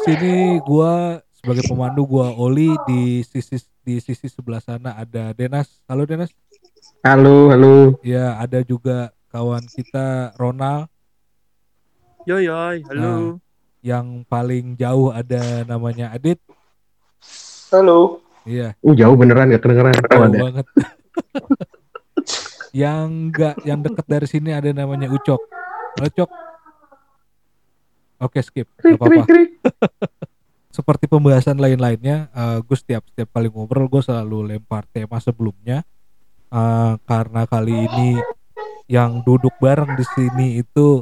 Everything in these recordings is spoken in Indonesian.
di sini gua sebagai pemandu gua Oli di sisi di sisi sebelah sana ada Denas. Halo Denas. Halo, halo. Ya, ada juga kawan kita Ronald. Yoi, yoi, halo. Yang paling jauh ada namanya Adit. Halo. Iya. Uh, jauh beneran gak kedengeran. Oh, Jauh ada. banget. yang enggak yang deket dari sini ada namanya Ucok. Halo Cok. Oke skip, Krik, apa-apa. krik, krik. Seperti pembahasan lain-lainnya, eh, gue setiap setiap kali ngobrol gue selalu lempar tema sebelumnya. Eh, karena kali ini yang duduk bareng di sini itu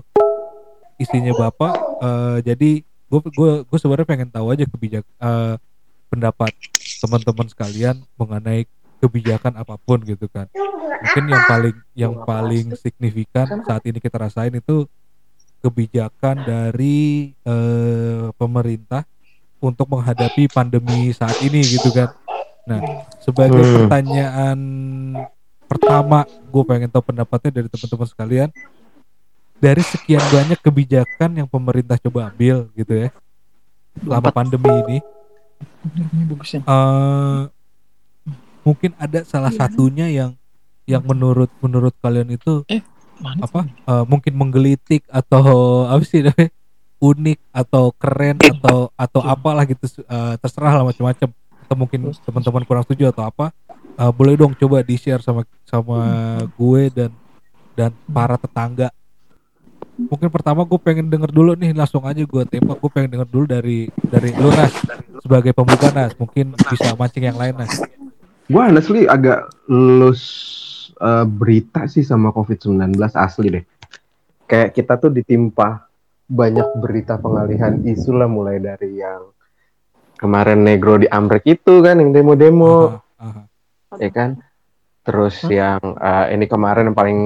isinya bapak. eh, jadi gue gue gue sebenarnya pengen tahu aja kebijak eh, pendapat teman-teman sekalian mengenai kebijakan apa pun gitu kan mungkin yang paling yang paling signifikan saat ini kita rasain itu kebijakan dari eh, pemerintah untuk menghadapi pandemi saat ini gitu kan. Nah sebagai Hmm. pertanyaan pertama gue pengen tahu pendapatnya dari teman-teman sekalian. Dari sekian banyak kebijakan yang pemerintah coba ambil gitu ya selama pandemi ini eh mungkin ada salah satunya yang yang menurut menurut kalian itu Mana? apa? eh, mungkin menggelitik atau apa sih namanya? Unik atau keren atau atau apalah gitu eh, terserah lah macam-macam. Atau mungkin teman-teman kurang setuju atau apa. Eh, boleh dong coba di share sama sama gue dan dan para tetangga. Mungkin pertama gue pengen denger dulu nih langsung aja gue tembak. Gue pengen denger dulu dari dari lu Nas sebagai pembuka Nas. Mungkin bisa mancing yang lain Nas. Gue honestly agak lulus eh, berita sih sama COVID-19 asli deh. Kayak kita tuh ditimpa banyak berita pengalihan isu lah mulai dari yang kemarin negro di Amrek itu kan yang demo-demo Aha, aha. ya kan. Terus yang eh, ini kemarin yang paling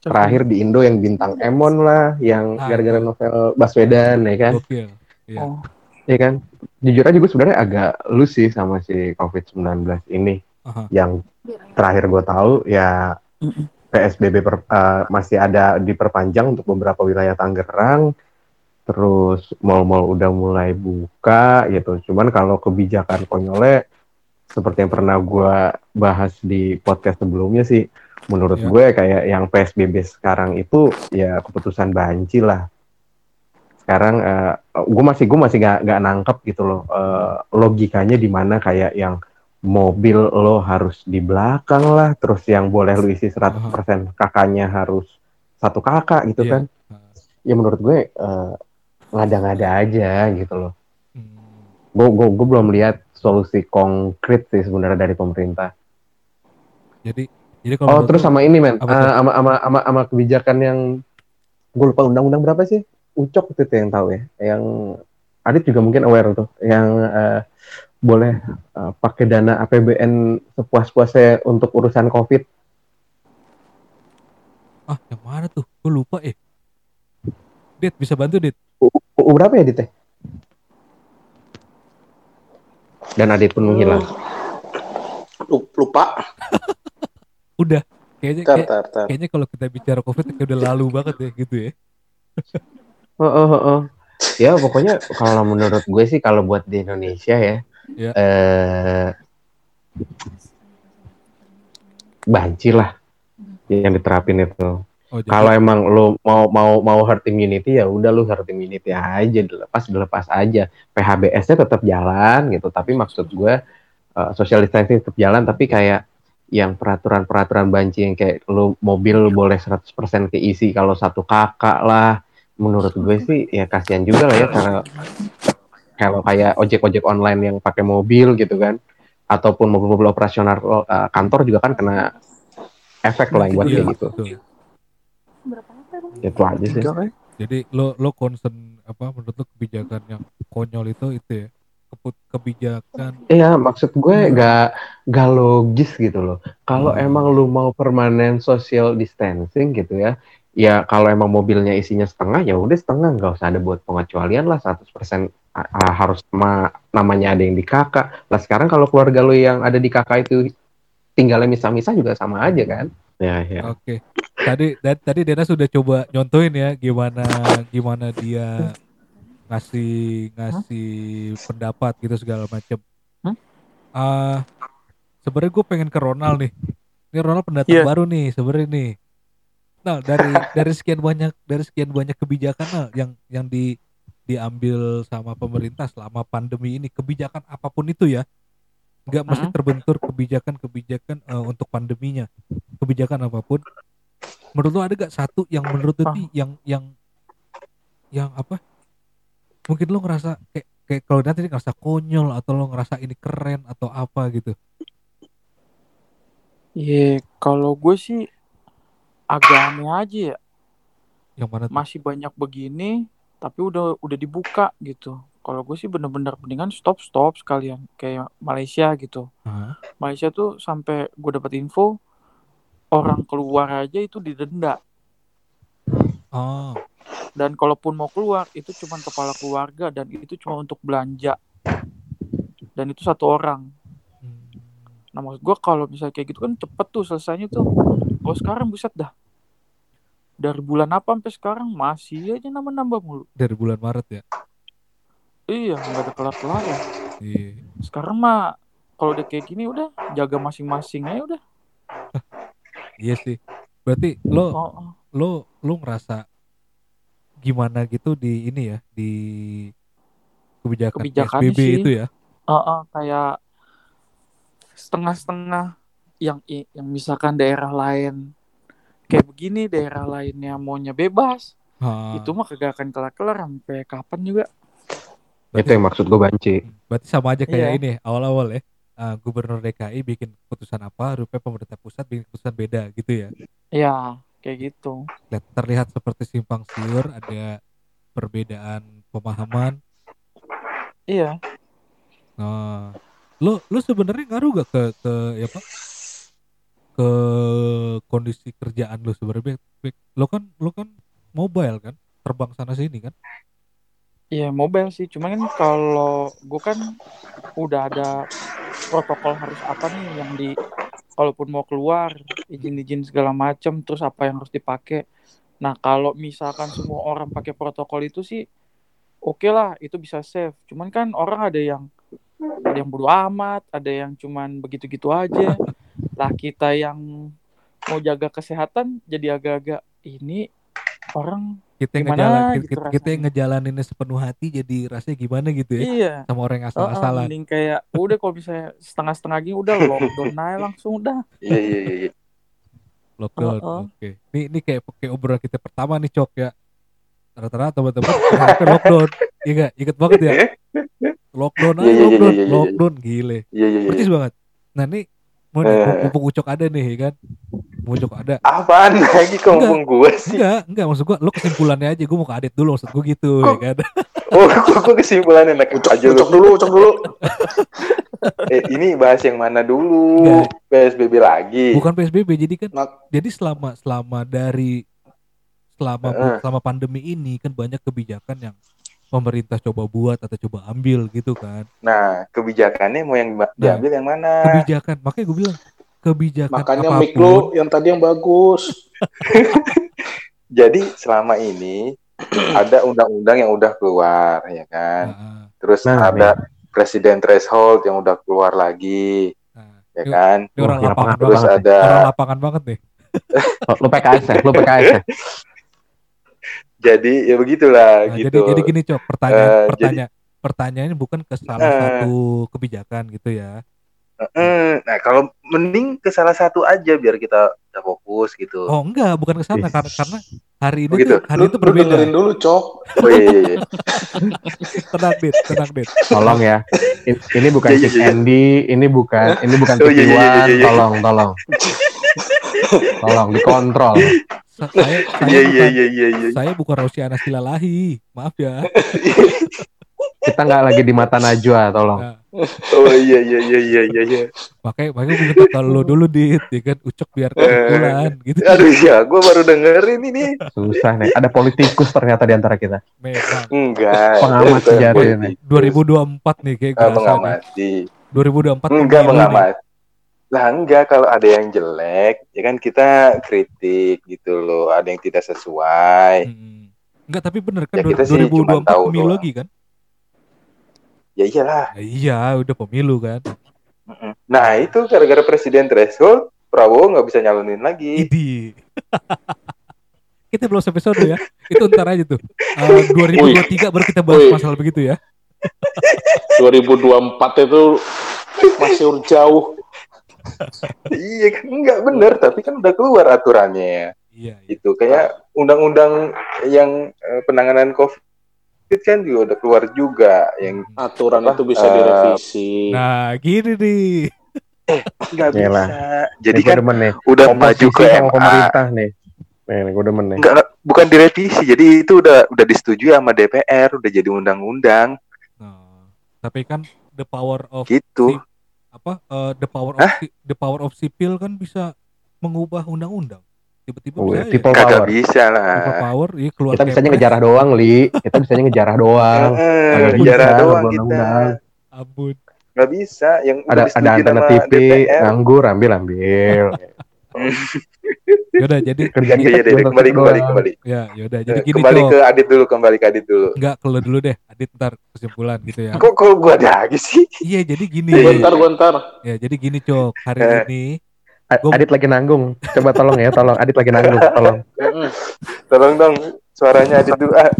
terakhir di Indo yang bintang Emon lah yang Ah, gara-gara novel Baswedan ya kan. gokil Iya. Oh, Ya kan. Jujur aja gue sebenarnya agak lu sih sama si COVID-19 ini. Aha. Yang terakhir gue tahu ya. PSBB per- eh, masih ada diperpanjang untuk beberapa wilayah Tangerang. Terus mal-mal udah mulai buka gitu. Cuman kalau kebijakan konyolnya seperti yang pernah gue bahas di podcast sebelumnya sih, menurut Ya. gue kayak yang PSBB sekarang itu ya keputusan banci lah. Sekarang gue masih gue masih gak, gak nangkep gitu loh eh, logikanya di mana kayak yang mobil lo harus di belakang lah, terus yang boleh lu isi 100% kakaknya harus satu kakak gitu Iya. kan. Ya menurut gue eh, ngada-ngada aja gitu loh. Hmm. Gue gue gue belum lihat solusi konkret sih sebenarnya dari pemerintah. jadi jadi kalau Oh terus sama ini men? Eh, sama sama sama sama kebijakan yang gue lupa undang-undang berapa sih? Ucok itu yang tahu ya. Yang Adit juga mungkin aware tuh, yang eh, boleh eh, pakai dana APBN sepuas-puasnya untuk urusan COVID. ah yang mana tuh gue lupa eh Dit bisa bantu Dit U berapa ya Dit? ya? Dan Adit pun menghilang. Lup- Lupa. udah kayaknya Tar, kayak- tar, tar. kayaknya kalau kita bicara covid kayak udah lalu banget ya gitu ya Oh, oh, oh, oh. Ya pokoknya kalau menurut gue sih kalau buat di Indonesia ya, Ya. eh banci lah yang diterapin itu. oh Kalau emang lo mau mau mau herd immunity ya udah lu herd immunity aja dilepas dilepas aja. PHBS-nya tetap jalan gitu, tapi maksud gue eh, social distancing tetap jalan tapi kayak yang peraturan-peraturan banci yang kayak lu mobil boleh 100% keisi kalau satu kakak lah. Menurut gue sih ya kasihan juga lah ya karena kalau kayak ojek-ojek online yang pakai mobil gitu kan ataupun mobil-mobil operasional eh, kantor juga kan kena efek lah buat Iya, kayak gitu. betul. Itu aja sih. Eh. jadi lo lo concern apa menurut lo kebijakan yang konyol itu itu ya Keput, kebijakan Iya, maksud gue gak, gak logis gitu loh. Kalau Hmm. emang lu mau permanen social distancing gitu ya, ya kalau emang mobilnya isinya setengah ya udah setengah, nggak usah ada buat pengecualian lah 100% a- harus sama namanya ada yang di kakak. Lah sekarang kalau keluarga lu yang ada di kakak itu tinggalnya misah-misah juga sama aja kan? Ya, ya. oke tadi da- tadi Dena sudah coba nyontoin ya gimana gimana dia ngasih ngasih pendapat gitu segala macem. Hah? Ah, sebenarnya gue pengen ke Ronald nih. Ini Ronald pendatang Iya. baru nih sebenarnya nih. Nah dari dari sekian banyak dari sekian banyak kebijakan Nal, yang yang di diambil sama pemerintah selama pandemi ini. Kebijakan apa pun itu ya. Nggak mesti terbentur kebijakan-kebijakan eh, untuk pandeminya. Kebijakan apa pun. Menurut lo ada gak satu yang menurut lo nih yang yang yang apa? Mungkin lo ngerasa kayak kayak kalau nanti ngerasa konyol atau lo ngerasa ini keren atau apa gitu? Iya, kalau gue sih agak aneh aja ya. yang mana tuh? Masih banyak begini, tapi udah udah dibuka gitu. Kalau gue sih bener-bener mendingan stop stop sekalian kayak Malaysia gitu. Hah? Malaysia tuh sampai gue dapat info orang keluar aja itu didenda. oh Dan kalaupun mau keluar itu cuma kepala keluarga dan itu cuma untuk belanja. Dan itu satu orang. Hmm. Nah maksud gue kalau misalnya kayak gitu kan cepet tuh selesainya tuh. Kalau sekarang buset dah. Dari bulan apa sampai sekarang masih aja nambah-nambah mulu. dari bulan Maret ya Iya nggak ada kelar-kelar ya. iya Sekarang mah kalau udah kayak gini udah jaga masing-masing aja udah. iya sih berarti lo Oh, oh. lo lo ngerasa gimana gitu di ini ya di kebijakan, Kebijakan PSBB sih. itu ya Oh, oh, kayak setengah-setengah yang yang misalkan daerah lain kayak begini daerah lainnya maunya bebas. Ha, itu mah kagak akan kelar-kelar sampai kapan juga. Itu yang maksud gue banci. berarti sama aja kayak Iya. ini awal-awal ya eh, gubernur DKI bikin keputusan apa rupanya pemerintah pusat bikin keputusan beda gitu ya? Ya kayak gitu. Lihat, terlihat seperti simpang siur ada perbedaan pemahaman. Iya. Nah, lo lo sebenarnya ngaruh gak ke ke ya apa ke kondisi kerjaan lo sebenarnya lo kan lo kan mobile kan terbang sana sini kan Iya mobile sih, cuman kan kalau gue kan udah ada protokol harus apa nih yang di kalaupun mau keluar izin-izin segala macem, terus apa yang harus dipakai. Nah kalau misalkan semua orang pakai protokol itu sih oke lah, itu bisa safe. Cuman kan orang ada yang ada yang bodo amat, ada yang cuman begitu-gitu aja. Lah kita yang mau jaga kesehatan jadi agak-agak ini orang kita yang Gimana ngejalan gitu kita, kita yang ngejalaninnya sepenuh hati jadi rasanya gimana gitu ya? Iya. Sama orang yang asal-asalan. mending kayak udah kalau misalnya setengah-setengah gini udah lockdown aja langsung udah. Iya iya iya. iya. lockdown oke. Ini ini kayak kayak obrolan kita pertama nih cok ya. Rata-rata teman-teman lockdown. Iya gak inget banget ya? Lockdown aja Iya, iya, lockdown lockdown gile. Iya iya iya. percis banget. Nah ini mau nih Eh. mumpung ucok ada nih ya kan mumpung ucok ada Apaan lagi kok Enggak. ngomong gue sih? enggak enggak maksud gua lo kesimpulannya aja gua mau ke Adit dulu maksud gua gitu ya kan Oh, kok gue kesimpulannya naik Ucok, aja ucok dulu, ucok dulu. Eh, ini bahas yang mana dulu? PSBB lagi. bukan PSBB jadi kan Mak- jadi selama selama dari selama Heeh. selama pandemi ini kan banyak kebijakan yang pemerintah coba buat atau coba ambil gitu kan Nah, kebijakannya mau yang Nah. diambil yang mana? kebijakan makanya gue bilang kebijakan Makanya apa pun lu yang tadi yang bagus. Jadi selama ini ada undang-undang yang udah keluar, ya kan? Nah, Terus Nah, ada presiden threshold yang udah keluar lagi, nah. ya Ini- kan? ini orang Wah, lapangan lapangan Terus banget ada orang lapangan banget nih Lu PKS ya, lu PKS ya. jadi ya begitulah Nah, gitu. jadi jadi gini cok pertanyaan Eh, pertanyaan pertanyaannya bukan ke salah Eh. satu kebijakan gitu ya Eh, nah, kalau mending ke salah satu aja biar kita fokus gitu. oh enggak bukan ke sana karena karena hari ini Oh, gitu? tuh hari Lu, itu berbeda dengerin dulu, Cok. Oh iya iya. iya. tenang dit tenang dit Tolong ya. In- Ini bukan Iya, iya, iya. Andy, ini bukan ini bukan Oh, iya, iya, iya, iya, iya. Tolong, tolong. Tolong dikontrol. Sa- saya Iya iya bukan iya iya iya. saya bukan Rosiana Silalahi maaf ya Kita nggak lagi di mata Najwa, tolong. Nah, Oh iya iya iya iya iya. iya. makanya makanya gue minta ke lo dulu dit ya kan ucok biar kesimpulan gitu Aduh ya, gue baru dengerin ini. Susah nih. Ada politikus ternyata di antara kita. memang Enggak. Pengamat sejati ini. 2024 nih kayak gue mengamati. 2024 Enggak mengamat. Lah enggak kalau ada yang jelek, ya kan kita kritik gitu loh. Ada yang tidak sesuai. Hmm. Enggak, tapi bener kan Ya, dua- kita sih cuma 2024 tahu pemilu doang. lagi kan? Ya iyalah. Ya, iya, udah pemilu kan. Nah itu gara-gara presiden threshold, Prabowo nggak bisa nyalonin lagi. Idi. kita belum sampai sono ya. Itu ntar aja tuh. Eh, 2023 baru kita bahas Wih. masalah begitu ya. 2024 itu masih jauh. Iya kan nggak bener, tapi kan udah keluar aturannya. Iya, iya. Itu kayak undang-undang yang eh, penanganan COVID kan juga udah keluar juga yang Aturan Apa? itu bisa Eh, direvisi. Nah, gini nih. nggak bisa. Iyalah. Jadi kan demen nih. udah Oposisi maju ke sama MA. pemerintah nih. Nih, gue demen nih. Enggak, enggak, bukan direvisi. Jadi itu udah udah disetujui sama DPR, udah jadi undang-undang Nah, tapi kan the power of gitu. Apa eh, the power of si- the power of sipil kan bisa mengubah undang-undang. Tiba-tiba Oh, bisa ya, aja. people Kagak power. bisa lah. People power, iya keluar Kita bisanya ngejarah doang, Li. Kita bisanya ngejarah doang. Bicara bisa, doang undang-undang. kita. Ampun. Nggak bisa. Yang Ada ada antena TV, nganggur, ambil ambil. Yaudah jadi Kerjaan Iya, kita iya, iya, cuma kembali, kembali, kembali. ya yaudah jadi Eh, gini kembali ke Adit dulu, kembali ke Adit dulu. Enggak ke lu dulu deh. Adit ntar kesimpulan gitu ya. Kok kok gua ada lagi sih? Iya jadi gini. Gue ntar, gue ntar. Ya jadi gini Cok. Hari Eh. ini A- Gua- Adit lagi nanggung. Coba tolong ya, tolong. Adit lagi nanggung, tolong. Tolong dong suaranya Adit dulu. Ah,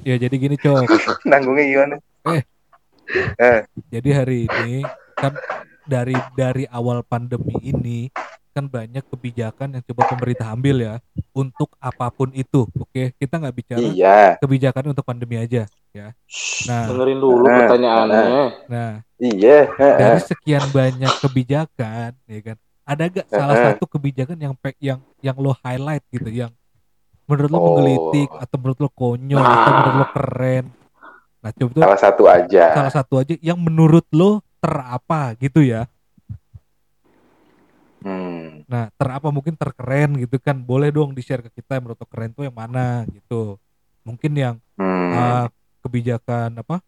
ya jadi gini Cok. nanggungnya gimana? Jadi hari ini kan dari dari awal pandemi ini kan banyak kebijakan yang coba pemerintah ambil ya untuk apa pun itu. Oke, kita nggak bicara Iya. kebijakan untuk pandemi aja ya. Nah, Dengerin dulu Eh, pertanyaannya. nah Iya. heeh. dari sekian banyak kebijakan ya kan ada gak salah satu kebijakan yang yang yang lo highlight gitu yang menurut lo Oh. menggelitik atau menurut lo konyol atau menurut lo keren nah coba tuh Salah satu aja. salah satu aja yang menurut lo terapa gitu ya Nah terapa mungkin terkeren gitu kan. Boleh dong di share ke kita yang menurut lo keren tuh yang mana gitu. Mungkin yang Hmm. uh, kebijakan apa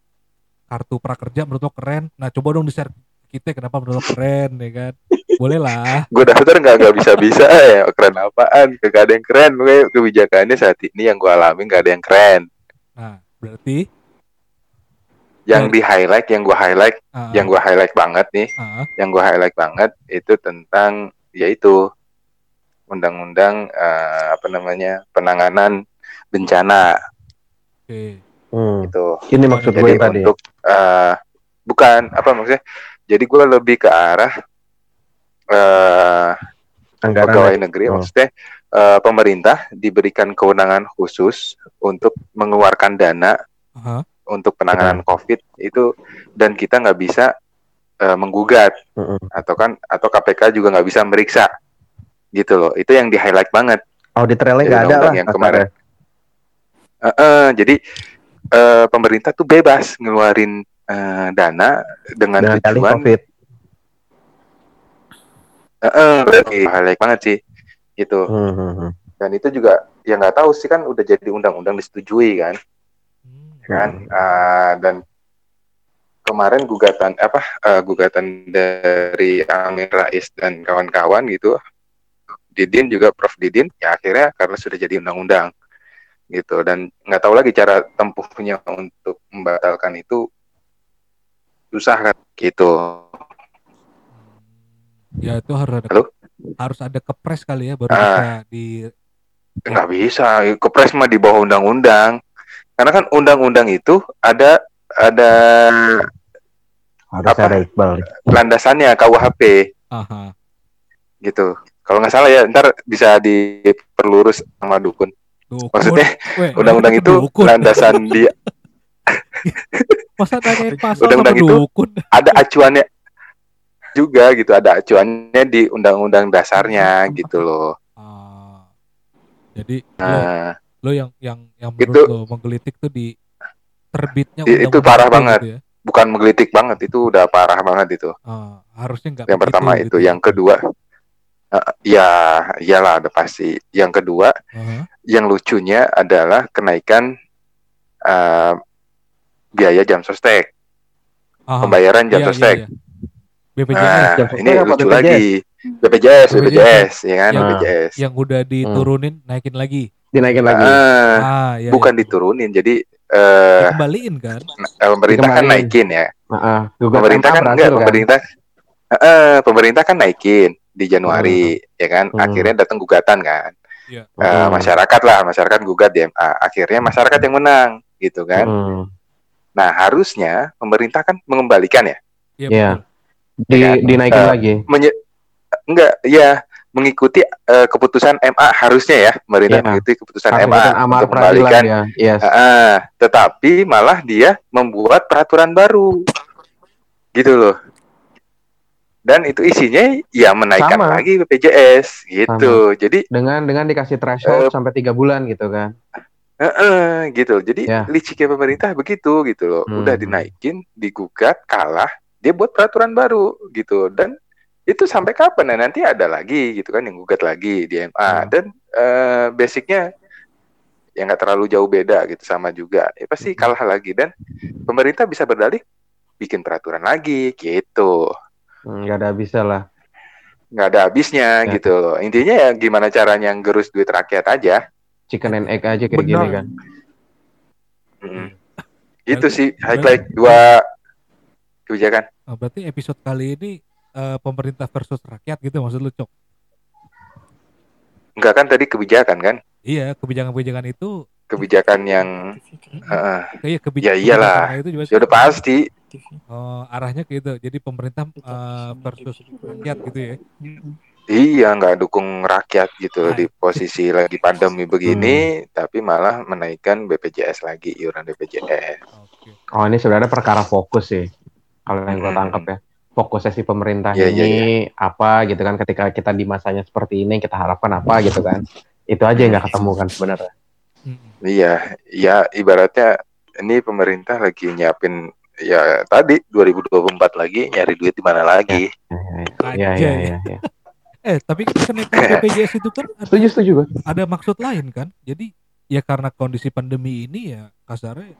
kartu prakerja menurut lo keren. Nah coba dong di share ke kita kenapa menurut lo keren ya kan. Boleh lah. Gue daftar nggak nggak bisa bisa ya keren apaan? Gak ada yang keren. Pokoknya kebijakannya saat ini yang gue alami nggak ada yang keren. Nah berarti? Yang di highlight yang gue highlight uh, yang gue highlight banget nih. Uh, yang gue highlight banget itu tentang yaitu undang-undang eh, apa namanya penanganan bencana oke Hmm. itu Ini maksud gue jadi yang tadi. untuk eh, bukan apa maksudnya jadi gue lebih ke arah eh Anggaran. pegawai negeri Oh. maksudnya eh, pemerintah diberikan kewenangan khusus untuk mengeluarkan dana Aha. untuk penanganan COVID itu dan kita nggak bisa eh, menggugat Mm-mm. atau kan atau KPK juga nggak bisa meriksa gitu loh itu yang di highlight banget Audit relnya Jadi nggak ada lah. yang kemarin. Eh, eh, jadi eh, pemerintah tuh bebas ngeluarin eh, dana dengan Dengan tujuan COVID. eh, berarti highlight banget sih gitu Hmm, hmm, hmm. dan itu juga ya nggak tahu sih kan udah jadi undang-undang disetujui kan Hmm. kan Ah, dan kemarin gugatan apa eh, gugatan dari Amin Rais dan kawan-kawan gitu Didin juga Prof Didin ya akhirnya karena sudah jadi undang-undang gitu dan nggak tahu lagi cara tempuhnya untuk membatalkan itu susah kan gitu ya itu harus ada Halo? harus ada kepres kali ya baru Ah. bisa di nggak bisa kepres mah di bawah undang-undang karena kan undang-undang itu ada ada Harus Apa? ada Iqbal. nih. landasannya KUHP aha gitu kalau nggak salah ya ntar bisa diperlurus sama dukun dukun. maksudnya undang-undang itu ke dukun. landasan dia masa nanyain pasal sama undang-undang itu dukun ada acuannya juga gitu ada acuannya di undang-undang dasarnya gitu loh Ah. jadi lo, nah lo yang yang yang menurut Itu- lo menggelitik tuh di terbitnya I- itu parah itu banget. gitu ya. bukan menggelitik banget itu udah parah banget itu Ah, harusnya nggak yang pertama gitu itu ya. yang kedua eh, ya iyalah udah pasti yang kedua Aha. yang lucunya adalah kenaikan eh, biaya jam sostek Aha. pembayaran jam Iya, iya, sostek iya. BPJS Nah, Jam ini apa lucu BPJS? lagi. BPJS, BPJS, BPJS, ya kan, yang- BPJS. yang udah diturunin naikin lagi dinaikin lagi. Ah, Ah, iya. bukan iya. diturunin. Jadi eh Dikembaliin kan? eh, pemerintah kan naikin ya. Heeh. Gugatan Pemerintah kan enggak, kan? pemerintah eh, pemerintah kan naikin di Januari, ya kan? Hmm. Akhirnya datang gugatan kan. Iya. Eh, Hmm. masyarakat lah, masyarakat gugat di MA. Akhirnya masyarakat yang menang, gitu kan? Hmm. Nah, harusnya pemerintah kan mengembalikan ya. Iya. Iya. betul. Di, Ya kan? dinaikin Eh, lagi. Menye- enggak, ya mengikuti eh, keputusan MA harusnya ya, pemerintah Iya. mengikuti keputusan Harus MA amar untuk mengembalikan ya. Yes. Ah, tetapi malah dia membuat peraturan baru. Gitu loh. Dan itu isinya ya menaikkan Sama. lagi BPJS gitu. Jadi Dengan dengan dikasih threshold sampai tiga bulan gitu kan. eh, eh, gitu. Jadi Ya. liciknya pemerintah begitu gitu loh. Hmm. Udah dinaikin, digugat, kalah, dia buat peraturan baru gitu. Dan itu sampai kapan? Nah, nanti ada lagi gitu kan yang gugat lagi di MA Hmm. dan eh, basicnya ya nggak terlalu jauh beda gitu sama juga. Ya pasti Hmm. kalah lagi dan pemerintah bisa berdalih bikin peraturan lagi gitu. Hmm, Nggak ada bisa lah. nggak ada habisnya Ya. gitu loh. Intinya ya gimana caranya gerus duit rakyat aja. Chicken and egg aja kayak Benar. gini kan. Mm. Itu Berarti- sih highlight dua kebijakan. Ah, berarti episode kali ini eh, pemerintah versus rakyat gitu maksud lu, Cok? Enggak kan tadi kebijakan kan? Iya, kebijakan-kebijakan itu Kebijakan yang Heeh. kayak Ya kebijakan iyalah. itu juga ya udah pasti. Oh, arahnya ke itu. Jadi pemerintah eh, versus rakyat gitu ya. Iya nggak dukung rakyat gitu di posisi lagi pandemi begini, tapi malah menaikkan BPJS lagi iuran BPJS. Oke. Oh ini sebenarnya perkara fokus sih. Kalau yang gue Hmm. tangkap ya. Fokusnya si pemerintah Iya, ini iya, apa gitu kan ketika kita di masanya seperti ini kita harapkan apa gitu kan. Itu aja yang nggak ketemu kan sebenarnya. Mm-mm. Iya, ya ibaratnya ini pemerintah lagi nyiapin ya tadi 2024 lagi nyari duit di mana lagi. Iya iya iya. iya. Eh, tapi kenaikan BPJS itu kan ada, Setuju setuju ada maksud lain kan? Jadi ya karena kondisi pandemi ini ya kasarnya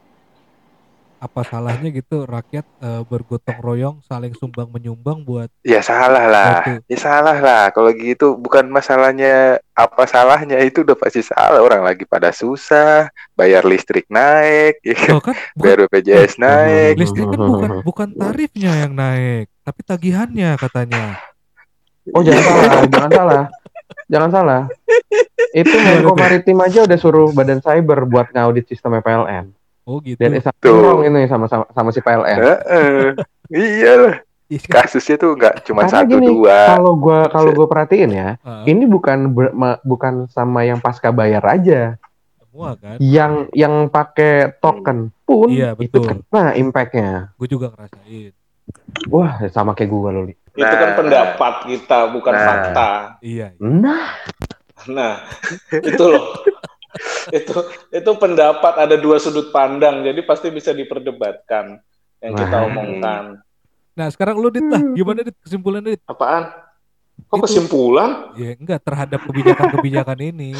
apa salahnya gitu rakyat eh, bergotong royong saling sumbang menyumbang buat Ya salah lah, Betul. ya salah lah. Kalau gitu bukan masalahnya apa salahnya itu udah pasti salah. Orang lagi pada susah, bayar listrik naik, ya kan? oh kan bukan bayar BPJS naik. listrik kan bukan bukan tarifnya yang naik tapi tagihannya katanya Oh jangan salah, jangan salah. Jangan salah. Itu Menko Maritim aja udah suruh Badan Cyber buat ngaudit sistem PLN. Oh gitu Dan is Tuh. wrong ini sama sama, sama si PLN. Heeh. Iya lah, Iya kan? kasusnya tuh nggak cuma Karena satu gini, dua. Kalau gua kalau gua perhatiin ya, Ah, ini bukan ber- ma- bukan sama yang pasca bayar aja. semua kan Yang yang pakai token pun Iya, itu betul. kena impactnya. gue juga ngerasain Wah, sama kayak gua lo. Li. Itu kan Nah. pendapat kita, bukan Nah. fakta. iya iya. Nah, Nah, itu loh. Itu itu pendapat ada dua sudut pandang, jadi pasti bisa diperdebatkan yang kita Wah. omongkan. nah sekarang lu dit lah gimana dit kesimpulannya dit Apaan? Kok Itu. kesimpulan? ya enggak terhadap kebijakan-kebijakan ini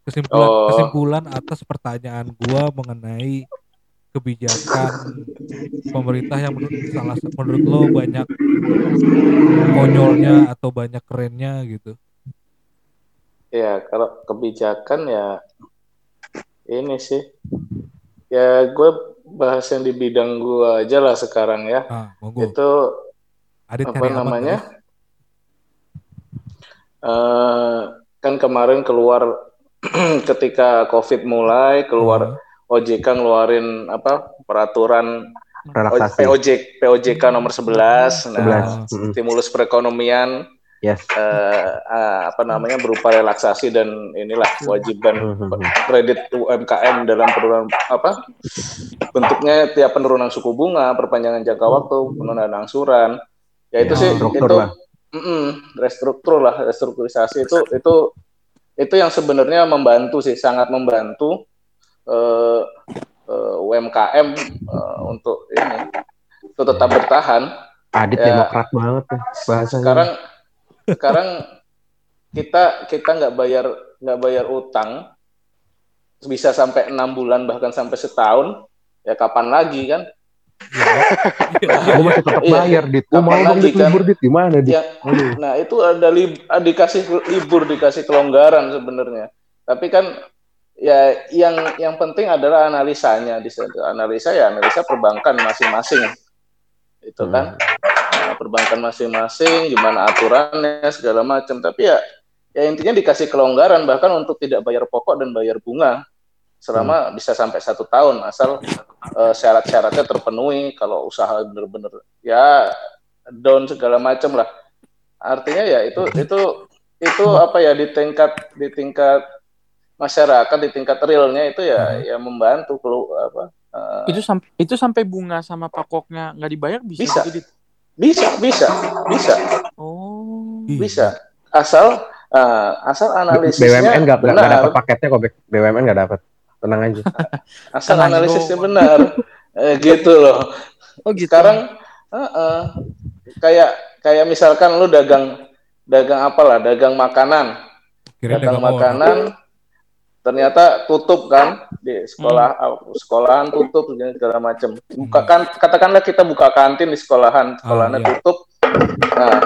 kesimpulan Oh. kesimpulan atas pertanyaan gua mengenai kebijakan pemerintah yang menurut salah menurut lo banyak konyolnya atau banyak kerennya gitu Ya, kalau kebijakan ya ini sih. Ya, gue bahas yang di bidang gue aja lah sekarang ya. ah monggo Itu Adit apa namanya? eh kan kemarin keluar ketika COVID mulai keluar Ah, OJK ngeluarin apa peraturan relaksasi. POJ POJK nomor 11 nah 11. Mm-mm. stimulus perekonomian Yes. eh, eh, apa namanya berupa relaksasi dan inilah kewajiban Mhm. kredit UMKM dalam penurunan apa bentuknya tiap penurunan suku bunga perpanjangan jangka waktu penurunan angsuran ya itu Ya, sih struktur itu lah. Mm-mm, restruktur lah restrukturisasi itu itu itu yang sebenarnya membantu sih sangat membantu eh, eh, UMKM eh, untuk ini untuk tetap bertahan Adit Ya. demokrat banget tuh bahasanya. sekarang sekarang kita kita nggak bayar nggak bayar utang bisa sampai enam bulan bahkan sampai setahun ya kapan lagi kan Gue masih tetap Iya. bayar dit. Gue mau dong lagi, dit kan? libur dit gimana dit? ya nah itu ada lib, ah, dikasih libur dikasih kelonggaran sebenarnya tapi kan ya yang yang penting adalah analisanya di. Analisa ya analisa perbankan masing-masing. Itu kan. Nah, perbankan masing-masing gimana aturannya segala macam. Tapi ya ya intinya dikasih kelonggaran bahkan untuk tidak bayar pokok dan bayar bunga selama bisa sampai satu tahun asal eh, syarat-syaratnya terpenuhi kalau usaha bener-bener ya down segala macam lah artinya ya itu itu itu apa ya di tingkat di tingkat masyarakat di tingkat realnya itu ya ya membantu kalau apa eh, Itu sampai itu sampai bunga sama pakoknya nggak dibayar bisa. Bisa. gitu? Bisa bisa bisa. Oh. Bisa. Asal eh, asal analisisnya BUMN nggak dapat paketnya kok BUMN nggak dapat. Tenang aja. Asal Tenang analisisnya dong. benar. Eh, gitu loh. Oh gitu. sekarang eh, eh, kayak kayak misalkan lu dagang dagang apalah dagang makanan. Kira dagang dagang orang. Ternyata tutup kan di sekolah ah, sekolahan tutup segala macam buka kan katakanlah kita buka kantin di sekolahan sekolahannya iya. tutup. Nah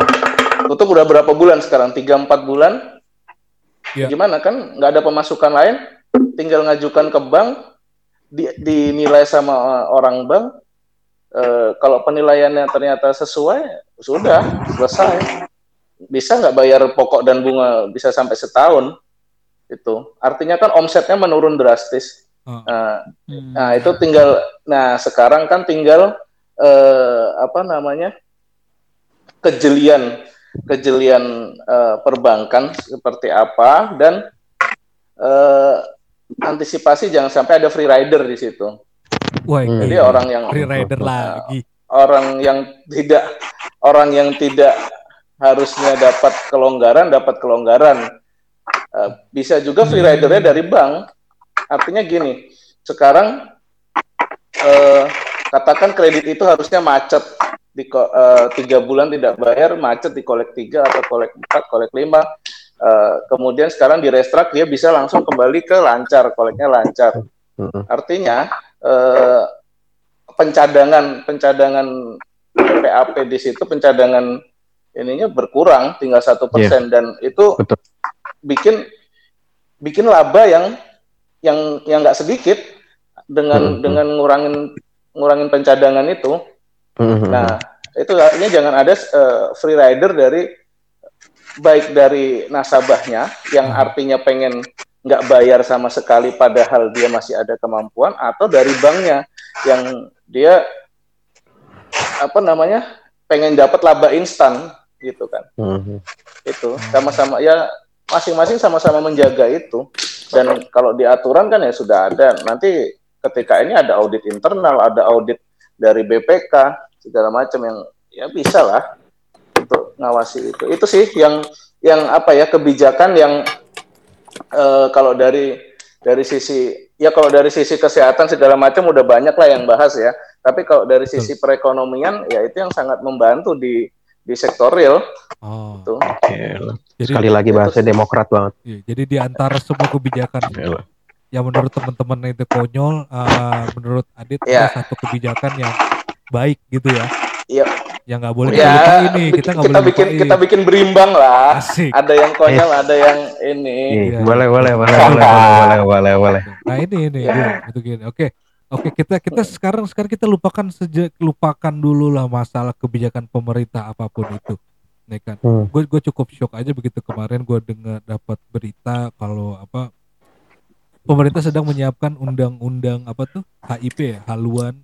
tutup udah berapa bulan sekarang? Tiga empat bulan? Iya. gimana kan? Nggak ada pemasukan lain? Tinggal ngajukan ke bank di, dinilai sama uh, orang bank. Eh, kalau penilaiannya ternyata sesuai sudah selesai. Bisa nggak bayar pokok dan bunga bisa sampai setahun itu artinya kan omsetnya menurun drastis Ah. nah, Hmm. nah itu tinggal nah sekarang kan tinggal eh, apa namanya kejelian kejelian eh, perbankan seperti apa dan eh, antisipasi jangan sampai ada free rider di situ Wah, Hmm. jadi gila. orang yang free rider lagi. orang yang tidak orang yang tidak harusnya dapat kelonggaran dapat kelonggaran bisa juga free ridernya dari bank. Artinya gini sekarang eh, katakan kredit itu harusnya macet di eh, tiga bulan tidak bayar macet di kolek tiga atau kolek empat kolek lima. Eh, kemudian sekarang di restrak dia bisa langsung kembali ke lancar koleknya lancar. Artinya eh, pencadangan pencadangan PAP di situ pencadangan ininya berkurang tinggal satu persen. Dan itu Betul. Bikin bikin laba yang yang yang nggak sedikit dengan Hmm. dengan ngurangin ngurangin pencadangan itu Mm-mm. Nah, itu artinya jangan ada eh, free rider dari baik dari nasabahnya yang Hmm. artinya pengen nggak bayar sama sekali padahal dia masih ada kemampuan atau dari banknya yang dia apa namanya pengen dapat laba instan gitu kan Mhm. itu sama-sama ya masing-masing sama-sama menjaga itu. Dan kalau di aturan kan ya sudah ada. Nanti ketika ini ada audit internal ada audit dari BPK segala macam yang ya bisa lah untuk ngawasi itu. Itu sih yang yang apa ya kebijakan yang eh, kalau dari dari sisi ya kalau dari sisi kesehatan segala macam udah banyak lah yang bahas ya. Tapi kalau dari sisi perekonomian ya itu yang sangat membantu di di sektor real Oh, tuh Gila. jadi Sekali lagi bahasnya demokrat banget. iya, jadi di antara semua kebijakan Gila. yang menurut teman-teman itu konyol, eh, menurut Adit Iya. ada satu kebijakan yang baik gitu ya. Iya. Yang nggak boleh ya kita bi- kita nggak kita boleh bikin lupain. kita bikin berimbang lah Asik. ada yang konyol ada yang ini Ih, Iya. boleh, boleh, boleh, boleh, boleh, boleh, boleh, boleh. Nah ini ini Ya. itu gini. Oke, oke kita kita sekarang sekarang kita lupakan sejak lupakan dulu lah masalah kebijakan pemerintah apa pun itu, nih kan. Hmm. Gue gue cukup shock aja begitu kemarin gue dengar dapat berita kalau apa pemerintah sedang menyiapkan undang-undang apa tuh HIP ya, haluan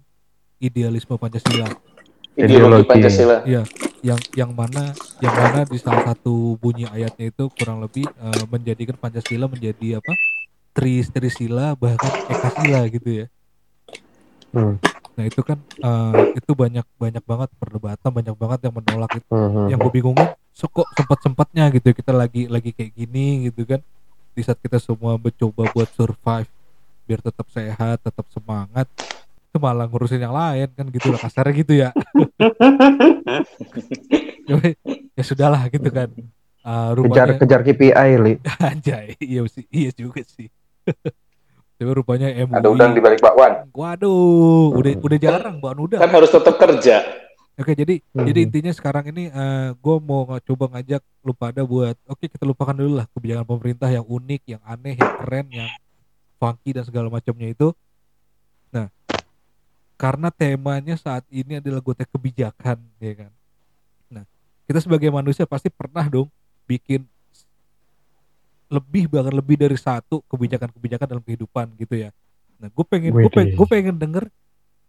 idealisme Pancasila. ideologi. Pancasila Iya, yang yang mana yang mana di salah satu bunyi ayatnya itu kurang lebih eh, menjadikan Pancasila menjadi apa? Tri Trisila bahkan Ekasila gitu ya. Hmm. Nah itu kan eh, itu banyak banyak banget perdebatan, banyak banget yang menolak itu. Mhm. Yang gue bingungin, kok sempat sempatnya gitu ya, kita lagi lagi kayak gini gitu kan. Di saat kita semua mencoba buat survive biar tetap sehat, tetap semangat, itu malah ngurusin yang lain kan gitu lah kasarnya gitu ya. Ya sudahlah gitu kan. Ah, Kejar, rupanya kejar KPI, Li. anjay, iya sih, iya juga sih. Tapi rupanya MUI. Ada udang di balik bakwan. Waduh, udah udah jarang Mbak Nuda. kan harus tetap kerja Oke, jadi Mhm. jadi intinya sekarang ini gue mau coba ngajak lu pada buat oke kita lupakan dulu lah kebijakan pemerintah yang unik, yang aneh, yang keren, yang funky dan segala macamnya itu. Nah, karena temanya saat ini adalah gotek kebijakan, ya kan. Nah, kita sebagai manusia pasti pernah dong bikin lebih bahkan lebih dari satu kebijakan-kebijakan dalam kehidupan gitu ya. Nah, gue pengen gue pengen, gue pengen denger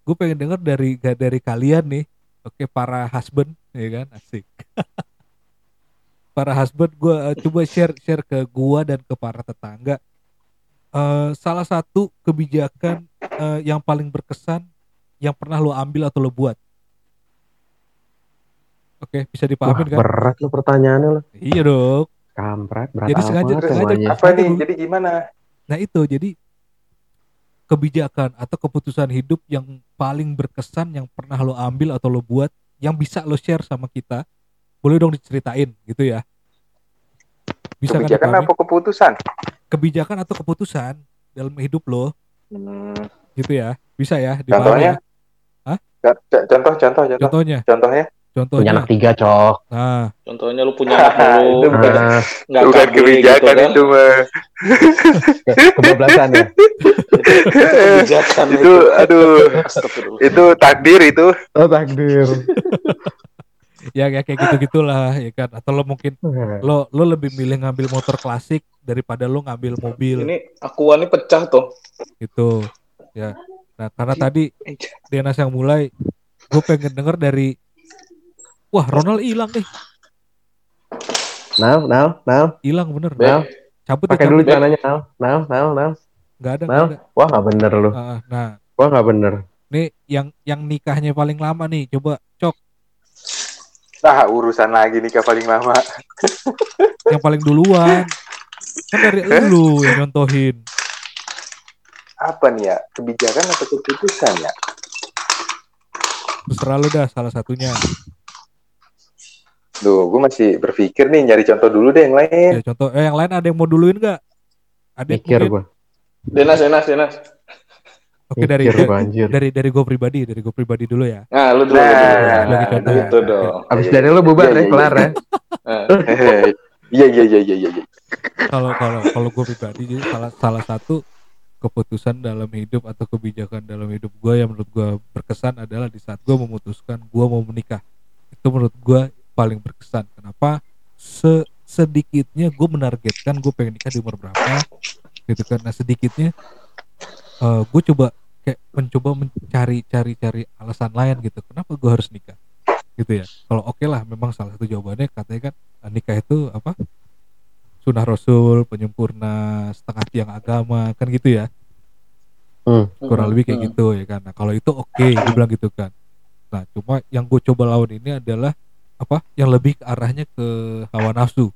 gue pengen denger dari dari kalian nih, oke para husband ya kan asik. para husband gue coba share share ke gua dan ke para tetangga. Eh, salah satu kebijakan eh, yang paling berkesan yang pernah lo ambil atau lo buat. Oke, bisa Wah, dipahamin kan? berat lo pertanyaannya lo. Iya dong. Kampret, berat Jadi sengaja- sengaja- semuanya. Apa nih? Jadi gimana? Nah itu jadi kebijakan atau keputusan hidup yang paling berkesan yang pernah lo ambil atau lo buat yang bisa lo share sama kita boleh dong diceritain gitu ya bisa kan Kebijakan apa keputusan? kebijakan atau keputusan dalam hidup lo Hmm, gitu ya bisa ya contohnya? ya? Hah? Co- co- Contoh, contoh, contoh. contohnya Contohnya? Punya contohnya anak tiga, cok. nah Contohnya lu punya anak mulu, Itu bukan- Ah, nggak Bukan KB kebijakan gitu kan. itu mah. kebablasan ya. Kebijakan Itu, aduh. Itu takdir itu. Oh, takdir. ya ya kayak gitu gitulah ya kan atau lo mungkin lo lo lebih milih ngambil motor klasik daripada lo ngambil mobil Ini akuan ini pecah tuh. gitu ya nah karena tadi Denas yang mulai gue pengen denger dari wah Ronald hilang deh Now, now, now. hilang bener Now, cabut pakai dulu ya. celananya now, now, now, now. nggak ada Now. nggak ada Wah, nggak bener lu. Ah, nah Wah, nggak bener. nih yang yang nikahnya paling lama nih coba cok Nah, urusan lagi nikah paling lama. yang paling duluan kan dari lu yang nyontohin Apa nih ya? Kebijakan atau keputusan ya? terserah lu dah salah satunya Duh, gue masih berpikir nih nyari contoh dulu deh yang lain. ya contoh eh yang lain ada yang mau duluin nggak ada yang Mikir gua. Denas, Denas, Denas. oke dari Mikir dari dari gue pribadi dari gue pribadi dulu ya Nah, lu dulu. Nah, sebagai nah, contoh. Gitu dong. Abis dari lu bubar iya, ya, iya, kelar iya. ya. Nah, Iya, iya, iya, iya, iya. iya. kalau kalau kalau gue pribadi jadi salah salah satu keputusan dalam hidup atau kebijakan dalam hidup gue yang menurut gue berkesan adalah di saat gue memutuskan gue mau menikah itu menurut gue paling berkesan. Kenapa? Se sedikitnya gue menargetkan gue pengen nikah di umur berapa gitu kan. Nah sedikitnya eh gue coba kayak mencoba mencari cari cari alasan lain gitu. Kenapa gue harus nikah? Gitu ya. Kalau oke lah memang salah satu jawabannya. Katanya kan eh, nikah itu apa? Sunah rasul penyempurna setengah tiang agama kan gitu ya. Hmm. kurang lebih kayak Hmm. gitu ya kan. Nah kalau itu oke gue bilang gitu kan. Nah cuma yang gue coba lawan ini adalah apa yang lebih ke arahnya ke hawa nafsu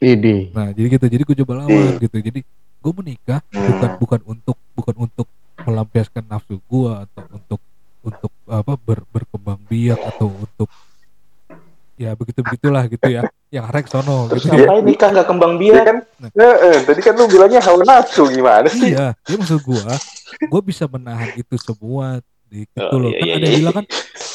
Idi. nah jadi gitu jadi gue coba lawan gitu jadi gue menikah bukan bukan untuk bukan untuk melampiaskan nafsu gue atau untuk untuk apa ber, berkembang biak atau untuk ya begitu begitulah gitu ya yang arek sono terus gitu ngapain nikah nggak kembang Iya biak? kan? Eh, eh, tadi kan lu bilangnya hawa nafsu gimana sih? iya jadi maksud gua gua bisa menahan itu semua di gitu Oh, loh iya, kan iya, ada yang iya. bilang kan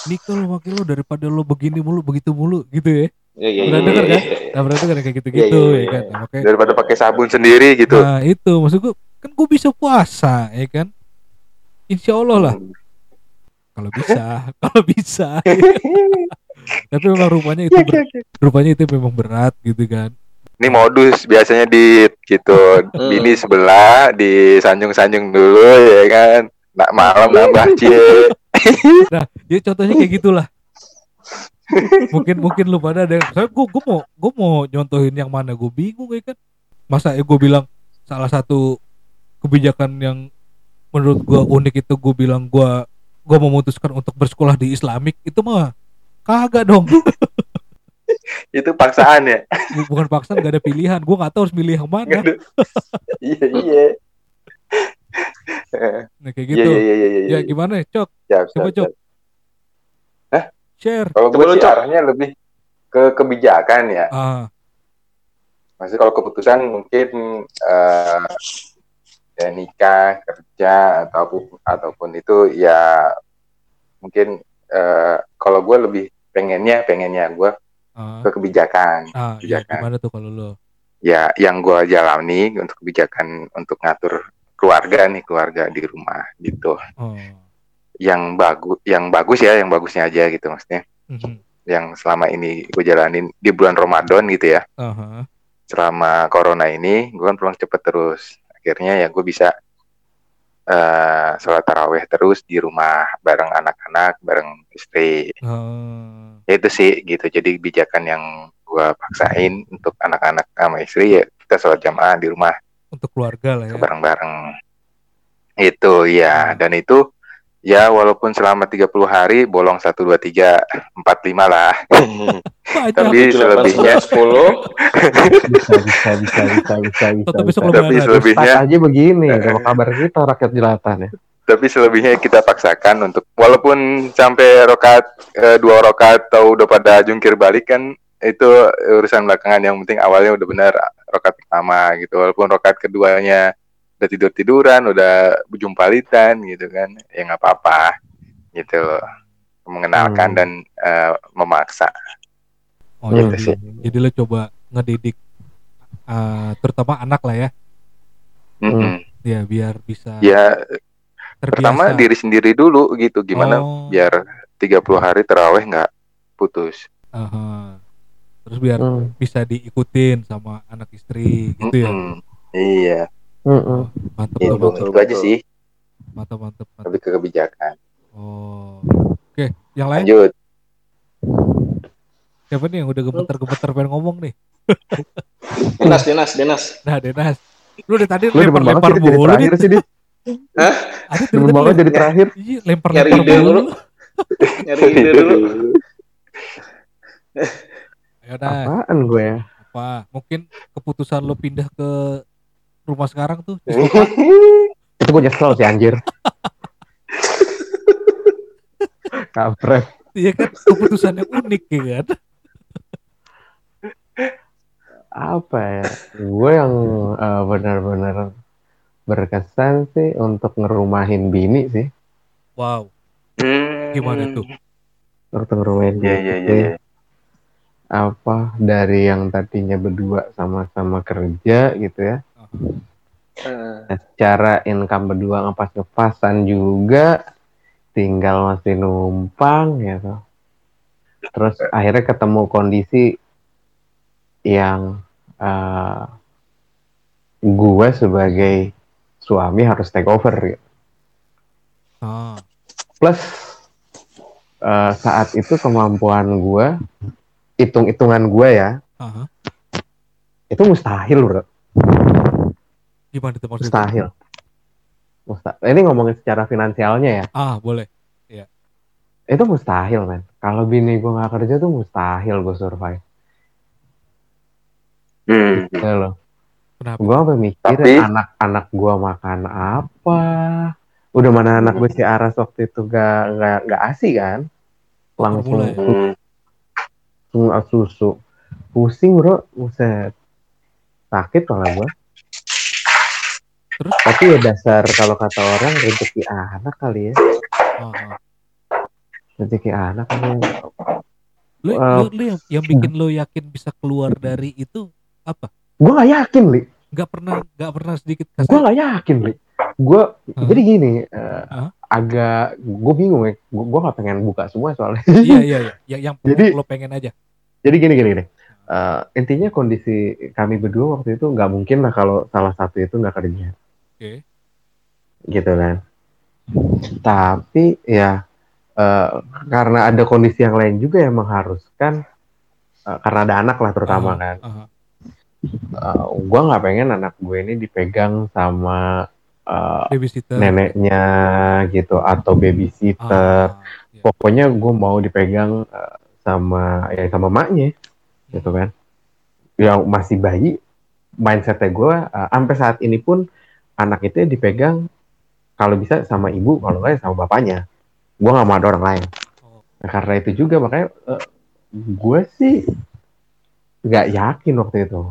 nikah lo makin lo daripada lo begini mulu begitu mulu gitu ya Iya, iya, Pernah iya, denger iya, kan? iya. nah berarti kan kayak gitu Iya, gitu iya, ya iya, kan iya. nah, makanya Daripada pakai sabun sendiri gitu. nah itu maksud gua kan gua bisa puasa ya kan insya Allah lah kalau bisa kalau bisa tapi memang rupanya itu ber- rupanya itu memang berat gitu kan Ini modus biasanya di gitu. Hmm. Bini sebelah disanjung-sanjung dulu ya kan. Nak malam nambah cie. Nah, ya contohnya kayak gitulah. mungkin mungkin lu pada ada saya gua, gua mau gua mau nyontohin yang mana gue bingung ya kan masa ya gue bilang salah satu kebijakan yang menurut gua unik itu gue bilang gua gua memutuskan untuk bersekolah di Islamik itu mah kagak dong Itu paksaan ya. Bu- bukan paksaan gak ada pilihan gue nggak tahu harus milih yang mana Iya, iya. nah kayak Iya, gitu iya, iya, iya. ya iya. gimana ya cok Siap, coba siap, cok siap. Share Kalau gue sih arahnya lebih ke kebijakan ya. ah Maksudnya kalau keputusan mungkin eh ya nikah, kerja ataupun ataupun itu ya mungkin eh kalau gue lebih pengennya pengennya gue ah ke kebijakan. ah ya Kebijakan. gimana tuh kalau lo ya yang gue jalani untuk kebijakan untuk ngatur keluarga nih keluarga di rumah gitu Oh. Yang bagus yang bagus ya yang bagusnya aja gitu maksudnya Mhm. yang selama ini gue jalanin di bulan Ramadan gitu ya Aha. selama corona ini gue kan pulang cepet terus akhirnya ya gue bisa eh sholat taraweh terus di rumah bareng anak-anak bareng istri Oh. ya itu sih gitu jadi kebijakan yang gue paksain untuk anak-anak sama istri ya kita sholat jamaah di rumah Untuk keluarga lah ya. bareng-bareng itu ya dan itu ya walaupun selama 30 hari bolong 1 2 3 4 5 lah. Tapi selebihnya 10 bisa bisa bisa bisa bisa bisa, Tetap besok bisa. lebaran. tapi selebihnya aja begini kalau kabar kita rakyat jelatan ya tapi selebihnya kita paksakan untuk walaupun sampai rokat eh, dua rokat atau udah pada jungkir balik kan itu urusan belakangan. Yang penting awalnya udah benar rokat pertama gitu. Walaupun rokat keduanya udah tidur tiduran udah jumpalitan gitu kan ya nggak apa-apa gitu loh mengenalkan Hmm. dan eh, memaksa Oh, Hmm. jadi, jadi lo coba ngedidik eh, terutama anak lah ya. Mm-mm. Ya biar bisa ya terbiasa. pertama diri sendiri dulu gitu gimana Oh. biar 30 hari terawih nggak putus Aha. Terus biar Hmm, bisa diikutin sama anak istri gitu ya. Mm-mm. iya hmm, hmm. Mantep itu, tuh, mantep, itu aja sih mantep, mantep, mantep. lebih ke kebijakan Oh. Oke, yang lain lanjut siapa nih yang udah gemeter-gemeter pengen ngomong nih? Dinas, dinas, dinas. Nah, Denas. Lu dari tadi lu lempar-lempar mulu terakhir nih. sih Ada dari demen banget jadi terakhir Iya, Nyari lempar-lempar dulu. Nyari ide dulu. Ayo apaan gue ya apa? Mungkin keputusan lo pindah ke rumah sekarang tuh di itu gue nyesel sih anjir kampret Iya kan keputusan yang unik ya kan? apa ya gue yang eh, benar-benar berkesan sih untuk ngerumahin bini sih Wow, Hmm. gimana tuh? untuk ngerumahin Iya bini iya sih. iya. apa dari yang tadinya berdua sama-sama kerja gitu ya Eh, Nah, secara income berdua ngepas-ngepasan juga tinggal masih numpang gitu. Terus akhirnya ketemu kondisi yang eh, gue sebagai suami harus take over gitu. Ah, plus eh, saat itu kemampuan gue hitung-hitungan gue ya aha. itu mustahil bro Gimana tuh maksudnya? mustahil Musta- ini ngomongin secara finansialnya ya Ah, boleh. itu mustahil men kalau bini gue nggak kerja tuh mustahil gue survive Hmm. gitu loh Kenapa? gue sampai mikir Tapi- anak-anak gue makan apa udah mana anak gue si Aras waktu itu gak gak gak asi kan langsung ya? Hmm. langsung susu pusing bro buset sakit kalau gue Terus? tapi ya dasar kalau kata orang rezeki anak kali ya ah. rezeki anak kali ya. Lu, Eh, lu, lu yang, yang bikin lo yakin bisa keluar dari itu apa? gue gak yakin li Gak pernah, gak pernah sedikit gue gak yakin li gue Hmm. jadi gini eh, Hah? agak gue bingung ya gue gak pengen buka semua soalnya iya, iya, iya. Yang, yang Jadi- lo pengen aja. jadi gini gini gini Eh, intinya kondisi kami berdua waktu itu nggak mungkin lah kalau salah satu itu nggak kerja Oke. gitu kan tapi ya eh, karena ada kondisi yang lain juga yang mengharuskan eh, karena ada anak lah terutama Ah, kan aha. Eh, gua nggak pengen anak gue ini dipegang sama Babysitter. neneknya gitu atau babysitter Ah, iya. pokoknya gue mau dipegang eh, sama ya sama maknya gitu kan yang masih bayi mindsetnya gue uh, sampai saat ini pun anak itu dipegang kalau bisa sama ibu kalau nggak ya sama bapaknya gue nggak mau ada orang lain nah, karena itu juga makanya uh, gue sih nggak yakin waktu itu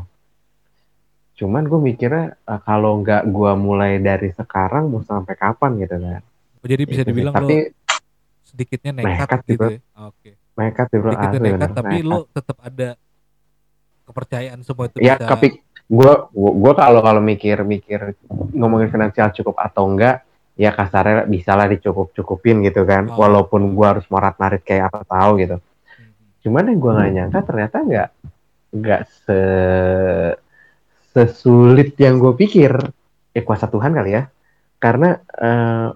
cuman gue mikirnya uh, kalau nggak gue mulai dari sekarang mau sampai kapan gitu kan Oh, jadi bisa Itu dibilang tapi lo sedikitnya nekat, nekat gitu ya. Oke. nekat bro Sedikitnya asli nekat bener, tapi nekat. lo tetap ada kepercayaan semua itu ya bisa. kepik gua gua, gua kalau kalau mikir-mikir ngomongin finansial cukup atau enggak ya kasarnya bisa lah dicukup cukupin gitu kan. Oh. walaupun gua harus morat marit kayak apa tahu gitu. Cuman yang gua nggak nyangka ternyata nggak nggak se sesulit yang gue pikir. Ya kuasa Tuhan kali ya. Karena eh,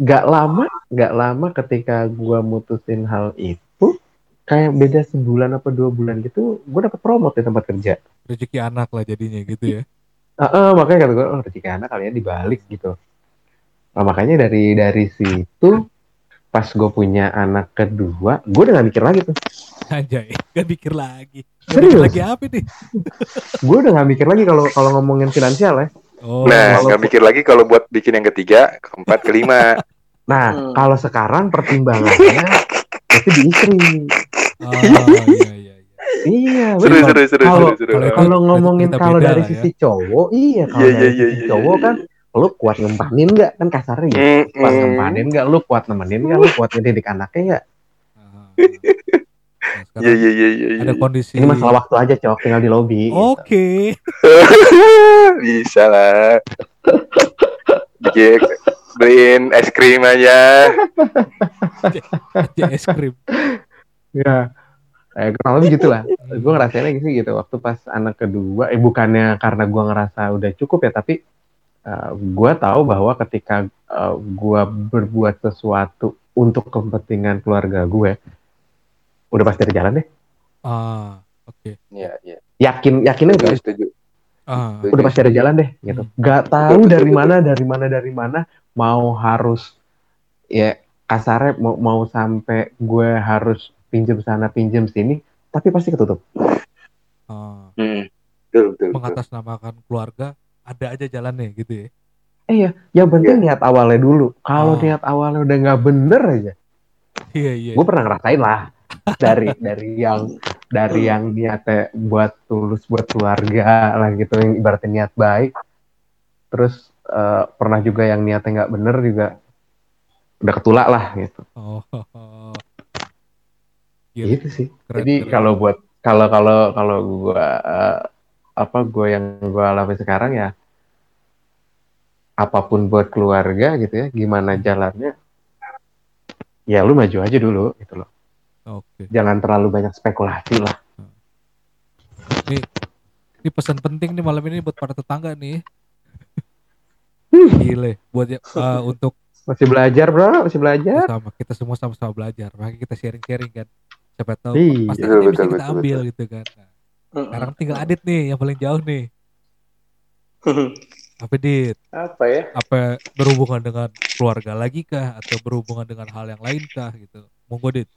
nggak lama nggak lama ketika gua mutusin hal itu kayak beda sebulan apa dua bulan gitu gue dapet promote di tempat kerja rezeki anak lah jadinya gitu ya Ah, ah, makanya kata gue, oh rezeki anak kalian dibalik gitu. Nah, makanya dari dari situ pas gue punya anak kedua, gue udah gak mikir lagi tuh. anjay gak mikir lagi Gak Serius? mikir lagi apa nih Gue udah gak mikir lagi kalau kalau ngomongin finansial ya. oh nah, nggak mikir lagi kalau buat bikin yang ketiga, keempat, kelima. Nah, Hmm. kalau sekarang pertimbangannya itu di istri. oh, iya iya iya Iya, Seru, bener. seru, seru, Kalau- seru, seru. kalau ngomongin kalau beda dari ya. sisi cowok, iya kalau Iya, dari iya, iya, sisi iya, cowok iya, kan, lu kuat ngempanin nggak kan kasarnya ya? Mm, Kuat mm. ngempanin nggak? Lu kuat nemenin nggak? Lu kuat ngedidik anaknya nggak? Ah, ah. Nah, Iya, iya, iya, iya. iya. ada kondisi Ini masalah waktu aja, cowok tinggal di lobby. gitu. oke Bisa lah. Bikin beliin es krim aja. aja es krim Ya, eh, kurang lebih gitu lah. gue ngerasainnya gitu gitu. Waktu pas anak kedua, eh bukannya karena gue ngerasa udah cukup ya, tapi eh, gue tahu bahwa ketika eh, gue berbuat sesuatu untuk kepentingan keluarga gue, udah pasti ada jalan deh. ah oke Iya, iya. Yakin, yakin Setuju, enggak? setuju. ah Udah pasti ada jalan deh, gitu. Gak tahu dari mana, dari mana, dari mana mau harus ya kasarnya mau mau sampai gue harus pinjem sana pinjem sini, tapi pasti ketutup. ah. Hmm. Betul, betul, betul. mengatasnamakan keluarga ada aja jalannya gitu ya Eh ya, yang penting niat awalnya dulu. Kalau Ah. niat awalnya udah nggak bener aja, iya iya gue pernah ngerasain lah dari dari yang dari yang niatnya buat tulus buat keluarga lah gitu, yang ibaratnya niat baik. Terus eh, pernah juga yang niatnya nggak bener juga udah ketulak lah gitu. oh, Gila, Gitu sih. keren, Jadi keren. kalau buat kalau kalau kalau gue apa gue yang gue alami sekarang ya apa pun buat keluarga gitu ya, gimana jalannya, ya lu maju aja dulu gitu loh. oke Jangan terlalu banyak spekulasi lah. ini pesan penting nih malam ini buat para tetangga nih Hmm. gile buat ya, eh, untuk Masih belajar bro, masih belajar. sama kita semua sama-sama belajar makanya kita sharing-sharing kan siapa tahu Iya. pasti Betul, ini bisa betul, kita betul, ambil betul. gitu kan nah, sekarang tinggal Adit nih yang paling jauh nih apa Dit Apa ya? apa berhubungan dengan keluarga lagi kah atau berhubungan dengan hal yang lain kah gitu monggo Dit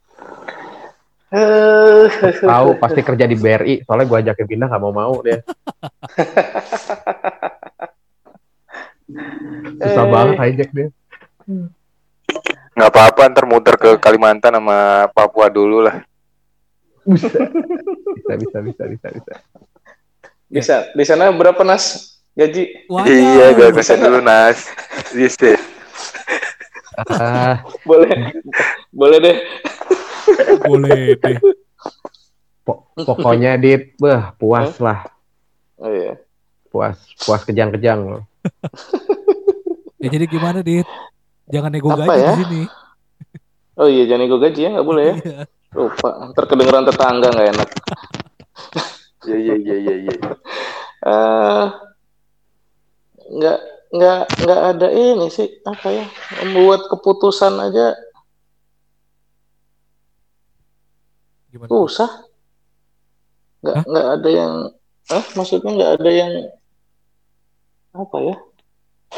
Eh, Tahu pasti kerja di BRI, soalnya gue ajakin pindah nggak mau mau dia. Susah Eh. banget hijack dia. Nggak apa-apa, ntar muter ke Kalimantan sama Papua dulu lah. Bisa, bisa, bisa, bisa, bisa, bisa. Bisa. Di sana berapa nas gaji? Waduh. Iya, gak bisa dulu, Nas. Bisa. Ah, Boleh. Boleh deh. boleh deh po- pokoknya dit, bah, puas lah, Oh iya. puas, puas kejang-kejang loh. ya jadi gimana Dit jangan nego Apa gaji ya? di sini Oh iya, jangan ego gaji ya, nggak boleh ya. Iya. Lupa. Ntar kedengeran tetangga nggak enak. Iya, iya, iya, iya, iya. Eh, nggak nggak nggak ada ini sih apa ya membuat keputusan aja gimana susah nggak nggak ada yang ah maksudnya nggak ada yang apa ya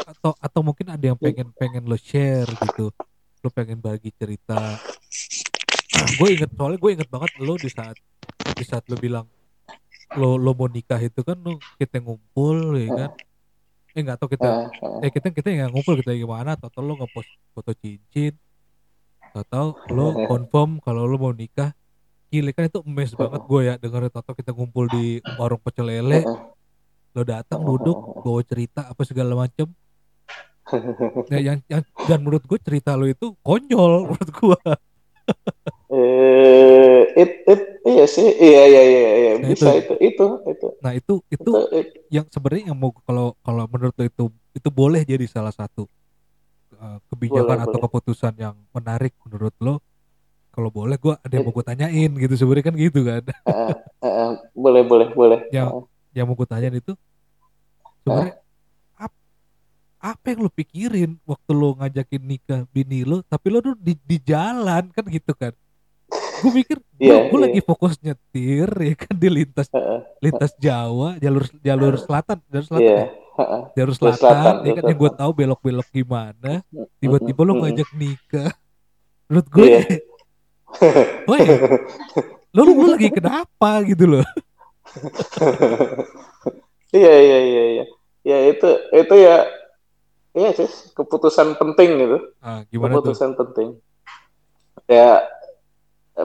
atau atau mungkin ada yang pengen pengen lo share gitu. Lo pengen bagi cerita. Gue inget soalnya gue inget banget lo di saat di saat lo bilang lo lo mau nikah itu kan lo kita ngumpul ya kan? Eh nggak tahu kita Eh, eh, kita kita nggak ngumpul kita gimana? Atau lo ngepost foto cincin. Atau lo confirm kalau lo mau nikah. Gile kan itu emes banget gue ya dengerin Toto kita ngumpul di warung pecel lele. Lo datang duduk bawa cerita apa segala macem Nah, yang, yang dan menurut gue cerita lo itu konyol menurut gue eh it it iya sih iya iya iya iya Nah, bisa itu. itu itu itu. Nah itu itu itu, yang sebenarnya yang mau kalau kalau menurut lo itu itu boleh jadi salah satu uh, kebijakan Boleh, atau boleh. keputusan yang menarik menurut lo kalau boleh gua ada yang mau gue tanyain gitu sebenarnya kan gitu kan. Eh, eh, eh, boleh boleh boleh. Yang yang mau gue tanyain itu sebenarnya ap- apa yang lo pikirin waktu lo ngajakin nikah bini lo tapi lo tuh di, di jalan kan gitu kan gue mikir gue Iya, gue iya. lagi fokus nyetir ya kan di lintas lintas Jawa jalur jalur selatan jalur selatan iya ya? eh, eh. jalur selatan, selatan, ya kan yang gue selatan. tahu belok-belok gimana tiba-tiba lo ngajak nikah menurut gue Iya. woi lo lo lagi kenapa gitu loh iya iya iya iya ya itu itu ya iya sih keputusan penting gitu. Ah, gimana tuh? Keputusan penting. Ya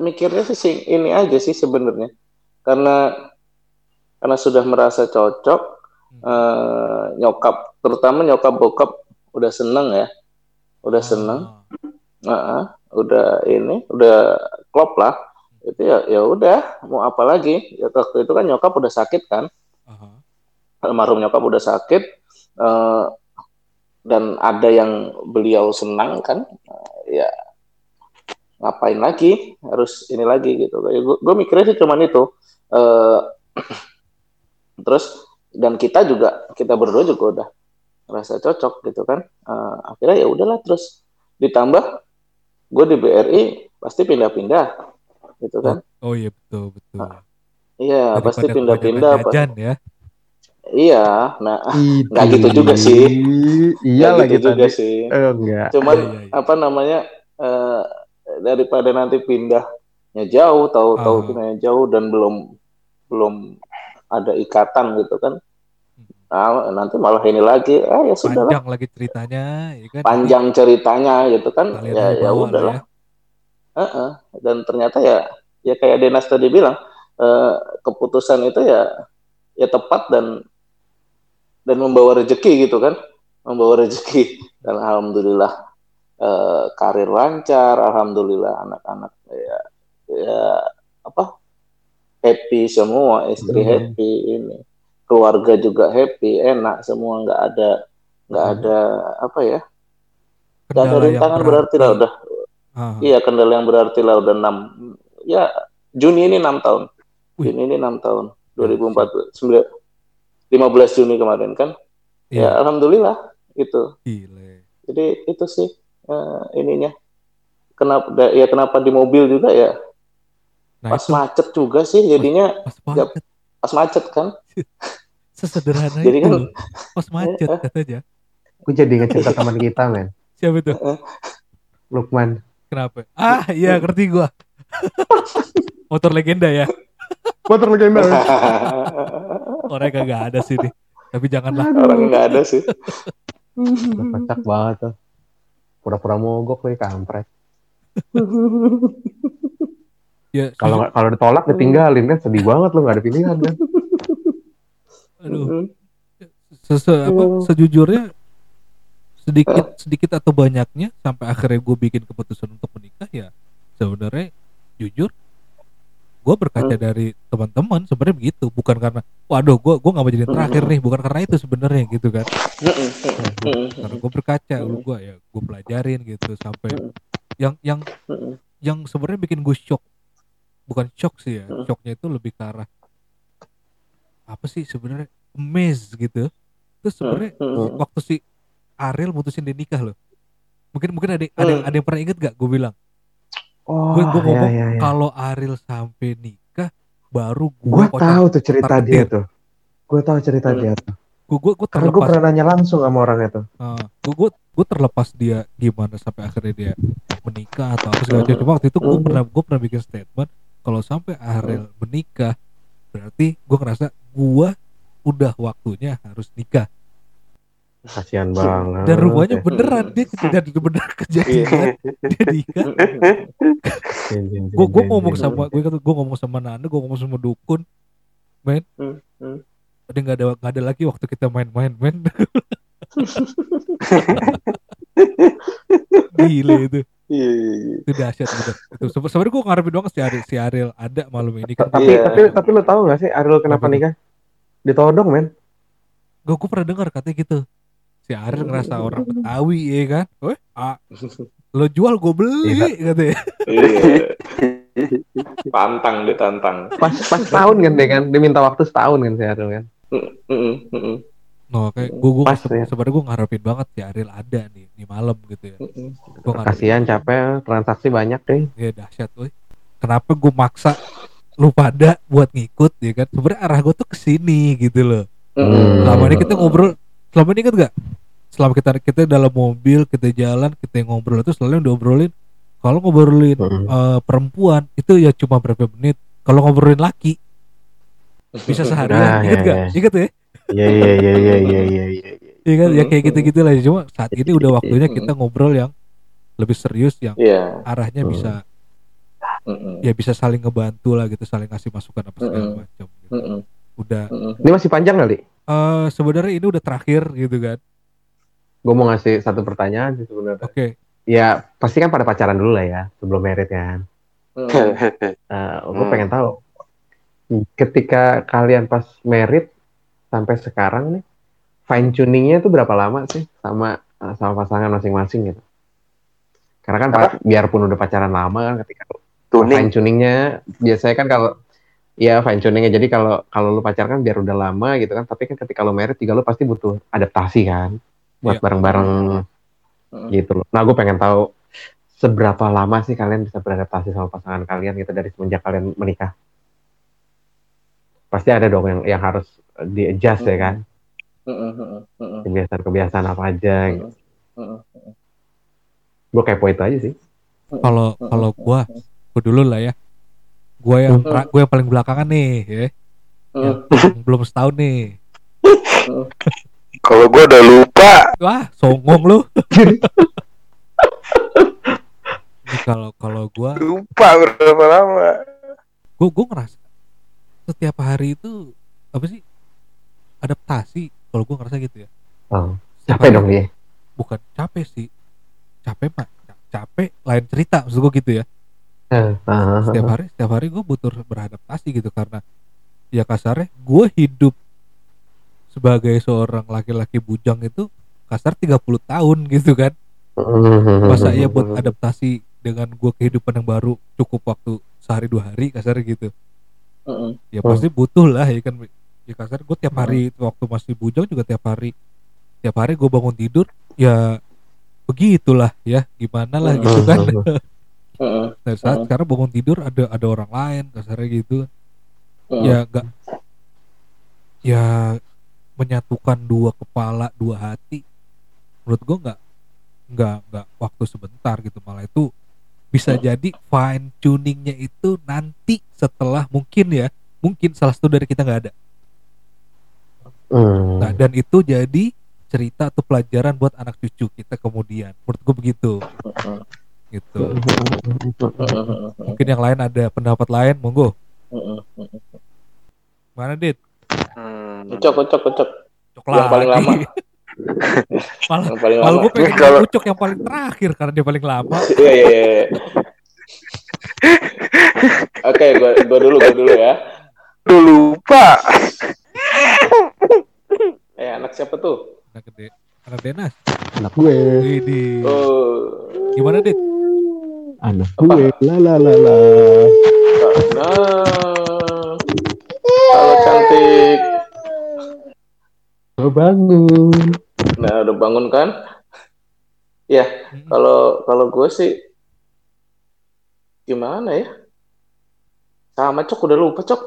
mikirnya sih ini aja sih sebenarnya. Karena karena sudah merasa cocok eh, nyokap terutama nyokap bokap udah seneng ya. Udah seneng. Ah, Heeh, udah ini udah klop lah. Itu ya ya udah mau apa lagi? Ya waktu itu kan nyokap udah sakit kan. Aha. almarhum nyokap udah sakit eh, dan ada yang beliau senang kan eh, ya ngapain lagi? Harus ini lagi gitu. Gue mikirnya sih cuman itu. Eh, terus dan kita juga kita berdua juga udah merasa cocok gitu kan. Eh, akhirnya ya udahlah terus ditambah gue di BRI pasti pindah-pindah gitu kan. Oh iya betul betul. Iya Daripada pasti pindah-pindah ya iya nah. Nggak gitu juga sih. Iya lagi gitu juga tadi. sih Eh, enggak. cuman Iya, iya, iya. apa namanya eh, daripada nanti pindahnya jauh tahu-tahu Ah. pindahnya jauh dan belum belum ada ikatan gitu kan nah, nanti malah ini lagi ah ya sudah lah panjang lagi ceritanya ya kan panjang ceritanya gitu kan Kalian ya ya udahlah lah Heeh. dan ternyata ya ya kayak Denas tadi bilang eh, keputusan itu ya ya tepat dan dan membawa rezeki gitu kan. Membawa rezeki. Dan alhamdulillah eh, karir lancar alhamdulillah anak-anak ya ya apa happy semua istri Hmm. happy ini keluarga juga happy enak semua nggak ada nggak Hmm. ada apa ya nggak ada rintangan berarti lah udah. Ah, Iya kendala yang berarti lah udah enam ya Juni ini enam tahun. Juni ini enam tahun 2014 sembilan 15 Juni kemarin kan? Iya. ya alhamdulillah itu gile. Jadi itu sih eh, ininya. Kenapa ya kenapa di mobil juga ya? Nah pas itu. macet juga sih jadinya. Pas macet. Pas macet kan? Sesederhana Jadi itu kan- pas macet katanya. Gue jadi ngecek teman kita, men. siapa itu? Lukman. kenapa? Ah iya ngerti gua. Motor legenda ya. Motor legenda. orangnya kagak ada sih nih. Tapi janganlah. Orang nggak ada sih. Udah kocak banget tuh. Pura-pura mogok nih kampret. ya Kalau nggak- kalau ditolak ditinggalin kan. Sedih banget lu nggak ada pilihan kan. aduh. Apa sejujurnya sedikit sedikit atau banyaknya sampai akhirnya gue bikin keputusan untuk menikah ya sebenarnya jujur gue berkaca dari teman-teman sebenarnya begitu bukan karena waduh gue gue nggak mau jadi terakhir nih bukan karena itu sebenarnya gitu kan. Karena gue berkaca lu gue ya gue pelajarin gitu sampai yang yang yang sebenarnya bikin gue shock bukan shock sih ya Hmm. shocknya itu lebih ke arah apa sih sebenarnya amazed gitu. Terus sebenarnya waktu si Ariel mutusin dia nikah loh. Mungkin mungkin ada ada Hmm. ada yang pernah inget gak gue bilang Oh, gue gue ngomong iya, iya. kalau Ariel sampai nikah baru gue Gue tahu tuh cerita targetin. dia tuh. Gue tahu cerita Hmm. dia tuh. gue gue gue Karena gue terlepas pernah nanya langsung sama orangnya tuh. gue gue gue terlepas dia gimana sampai akhirnya dia menikah atau apa segala macam cuma waktu itu gue pernah gue pernah bikin statement kalau sampai Ariel menikah berarti gue ngerasa gue udah waktunya harus nikah Kasihan banget. dan rupanya ya. beneran dia kejadian bener kejadian dia nikah Jin, jin, jin, gue gue ngomong sama gue gue ngomong sama Nanda gue ngomong sama dukun men Hmm, hmm. ada nggak ada nggak ada lagi waktu kita main-main men gile itu Iya, iya, iya. itu dahsyat gitu itu Se- sebenarnya gue ngarepin banget si Ariel si Ariel ada malam ini kan Tapi Iya. tapi tapi lo tahu gak sih Ariel kenapa nikah? Ditodong men. gue gue pernah dengar katanya gitu si Ariel ngerasa orang Betawi ya kan Weh, ah, lo jual gue beli katanya Iya. Pantang ditantang. Pas pas tahun kan dia kan, dia minta waktu setahun kan si Ariel kan. Mm-mm, mm-mm, no kayak gue gue Pas, ya. sebenarnya gue ngarepin banget si Ariel ada nih di malam gitu ya gue ngarepin Kasihan capek transaksi banyak deh. ya dahsyat weh kenapa gue maksa lu pada buat ngikut ya kan sebenarnya arah gue tuh ke sini gitu loh Mm-mm. selama ini kita ngobrol selama ini kan gak selama kita kita dalam mobil kita jalan kita ngobrol itu selalu yang diobrolin kalau ngobrolin Mm. eh, perempuan itu ya cuma berapa menit kalau ngobrolin laki bisa seharian Nah, inget ya, gak ya. inget ya Iya iya iya iya iya iya iya. Iya kan ya Mm. kayak gitu-gitu lah cuma saat ini udah waktunya kita ngobrol yang lebih serius yang Iya. arahnya Mm. bisa Mm-mm. ya bisa saling ngebantu lah gitu saling kasih masukan apa segala Mm-mm. macam gitu. Mm-mm. Udah. Ini masih panjang kali? eh sebenarnya ini udah terakhir gitu kan Gue mau ngasih satu pertanyaan sih sebenarnya. oke Ya pasti kan pada pacaran dulu lah ya sebelum merit kan. Mm-mm. gue pengen tahu ketika kalian pas merit sampai sekarang nih fine tuningnya itu berapa lama sih sama sama pasangan masing-masing gitu? Karena kan pa- biarpun udah pacaran lama kan ketika Tuning. fine tuningnya biasanya kan kalau ya fine tuningnya jadi kalau kalau lu pacaran kan biar udah lama gitu kan tapi kan ketika lu merit juga lu pasti butuh adaptasi kan buat Iya. bareng-bareng Mm. gitu loh. Nah gue pengen tahu seberapa lama sih kalian bisa beradaptasi sama pasangan kalian gitu dari semenjak kalian menikah? Pasti ada dong yang yang harus di adjust ya kan mm-mm, mm-mm, kebiasaan-kebiasaan apa aja. Gitu. Gue kepo itu aja sih. kalau kalau gua gua dulu lah ya gua yang tra- gua yang paling belakangan nih ya. Mm. yang belum setahun nih. Kalau gue udah lupa. wah songong lu. Ini kalau kalau gua Lupa berapa lama. gua gua ngerasa setiap hari itu apa sih adaptasi kalau gua ngerasa gitu ya. Oh, capek dong dia. bukan capek sih. Capek mah capek lain cerita maksud gua gitu ya setiap hari setiap hari gue butuh beradaptasi gitu karena ya kasarnya gue hidup sebagai seorang laki-laki bujang itu kasar 30 tahun gitu kan. Masa iya buat adaptasi dengan gue kehidupan yang baru cukup waktu sehari dua hari kasar gitu. Ya pasti butuh lah ya kan. Ya kasar gue tiap hari waktu masih bujang juga tiap hari. Tiap hari gue bangun tidur ya begitulah ya gimana lah gitu kan Mm-mm. Nah, saat Hmm. sekarang bangun tidur ada ada orang lain kasarnya gitu Mm-mm. ya gak ya menyatukan dua kepala dua hati menurut gua nggak nggak nggak waktu sebentar gitu malah itu bisa Hmm. jadi fine tuningnya itu nanti setelah mungkin ya mungkin salah satu dari kita nggak ada Hmm. nah dan itu jadi cerita atau pelajaran buat anak cucu kita kemudian menurut gua begitu Mm-mm. Gitu mungkin yang lain ada pendapat lain monggo mana dit Hmm. Ucok, ucok, ucok. coklat Yang paling lama. malah Yang paling Malah lama. gue pengen Kalau- Ucok yang paling terakhir karena dia paling lama. Iya, iya, iya. Oke, gua, gua dulu, gua dulu ya. Lu lupa. Eh, anak siapa tuh? Anak gede, anak Denas. Anak gue, Widih. Oh? Apa? gue, la la la la. nah. Halo cantik. Gue bangun. Nah, udah bangun kan? Ya, kalau kalau gue sih gimana ya? Sama cok udah lupa cok.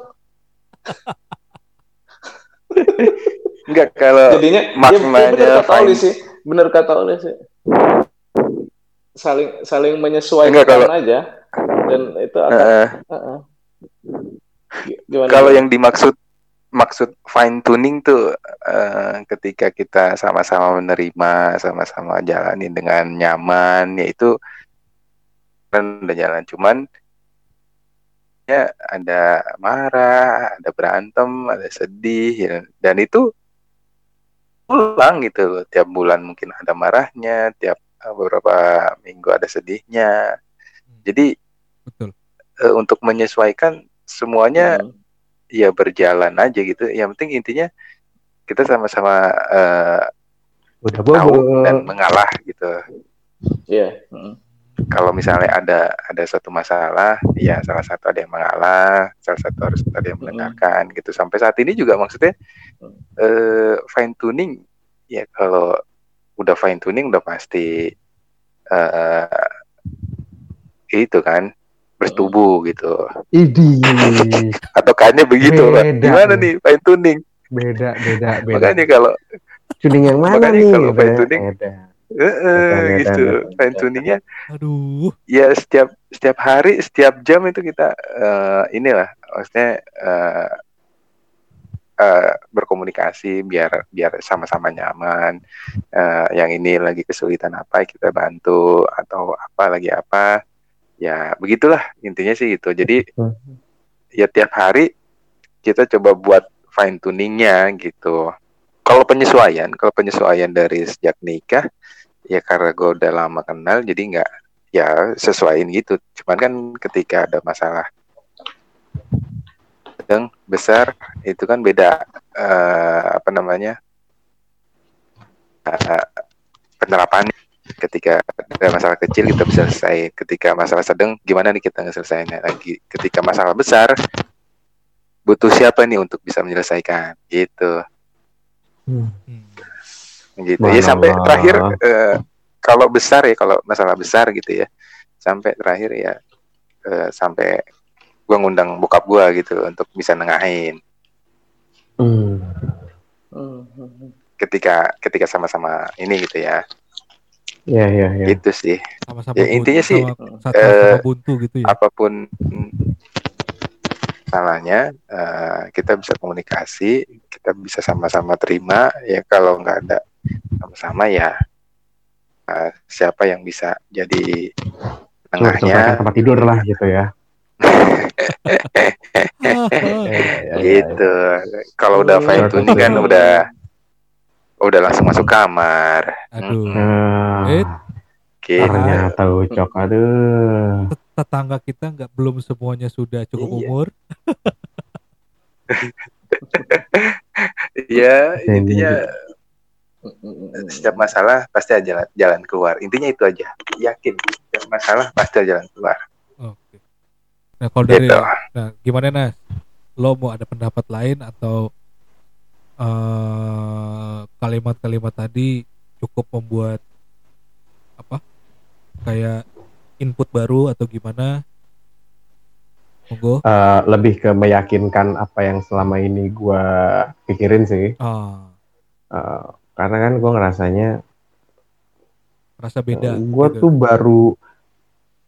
Enggak kalau Jadinya ya, maknanya ya bener kata. Oli sih, bener kata Oli sih. Saling saling menyesuaikan Enggak, kalau- aja dan itu akan Heeh. G- Gimana? kalau yang dimaksud maksud fine tuning tuh eh, ketika kita sama-sama menerima, sama-sama jalani dengan nyaman, yaitu kan udah jalan cuman ya ada marah, ada berantem, ada sedih ya. dan itu pulang gitu loh. Tiap bulan mungkin ada marahnya, tiap beberapa minggu ada sedihnya. Jadi betul eh, untuk menyesuaikan semuanya Hmm. ya berjalan aja gitu. Yang penting intinya kita sama-sama eh, Udah tahu bobo. dan mengalah gitu. Iya. Hmm. Kalau misalnya ada ada satu masalah, ya salah satu ada yang mengalah, salah satu harus ada yang mendengarkan gitu. Sampai saat ini juga maksudnya Mm. eh, fine tuning ya kalau udah fine tuning udah pasti eh itu kan bersetubuh gitu. Idi. Atau kayaknya begitu, Pak. Beda Gimana nih. nih fine tuning? Beda, beda, beda. Makanya kalau Tuning yang mana Makanya nih? kalau gitu fine tuning, Beda. eh, eh, Beda, gitu beda. fine tuningnya aduh ya setiap setiap hari setiap jam itu kita eh, inilah maksudnya eh, eh, berkomunikasi biar biar sama-sama nyaman. Eh, yang ini lagi kesulitan apa kita bantu atau apa lagi apa. Ya begitulah intinya sih gitu. Jadi Hmm. ya tiap hari kita coba buat fine tuningnya gitu. Kalau penyesuaian kalau penyesuaian dari sejak nikah ya karena gue udah lama kenal jadi nggak ya sesuaiin gitu. Cuman kan ketika ada masalah yang besar itu kan beda eh, apa namanya eh, penerapannya ketika ada masalah kecil kita bisa selesai. Ketika masalah sedang gimana nih kita ngeselesainya lagi? Ketika masalah besar butuh siapa nih untuk bisa menyelesaikan? Gitu. Hmm. Gitu. Ya sampai terakhir eh, kalau besar ya kalau masalah besar gitu ya sampai terakhir ya eh, sampai gua ngundang bokap gua gitu untuk bisa nengahin Hmm. Ketika ketika sama-sama ini gitu ya Iya, iya, iya. gitu sih sama-sama Ya, buntu, intinya sih, sama, sama eh, buntu gitu ya apa pun salahnya eh, kita bisa komunikasi kita bisa sama-sama terima ya kalau nggak ada sama-sama ya eh, siapa yang bisa jadi tengahnya tempat tidur lah gitu ya. Iya, iya, iya. gitu kalau udah fine tuning kan udah udah langsung masuk kamar aduh Eh, gitu ternyata ucok. Aduh. tetangga kita nggak belum semuanya sudah cukup Iya. umur ya Dan intinya Hmm. Hmm. setiap masalah pasti ada jalan, jalan keluar intinya itu aja yakin setiap masalah pasti ada jalan keluar nah kalau dari gitu. nah gimana nas? Lo mau ada pendapat lain atau eh, kalimat-kalimat tadi cukup membuat apa kayak input baru atau gimana? Monggo. Eh, lebih ke meyakinkan apa yang selama ini gua pikirin sih. ah. Eh, karena kan gua ngerasanya rasa beda gue gitu. tuh baru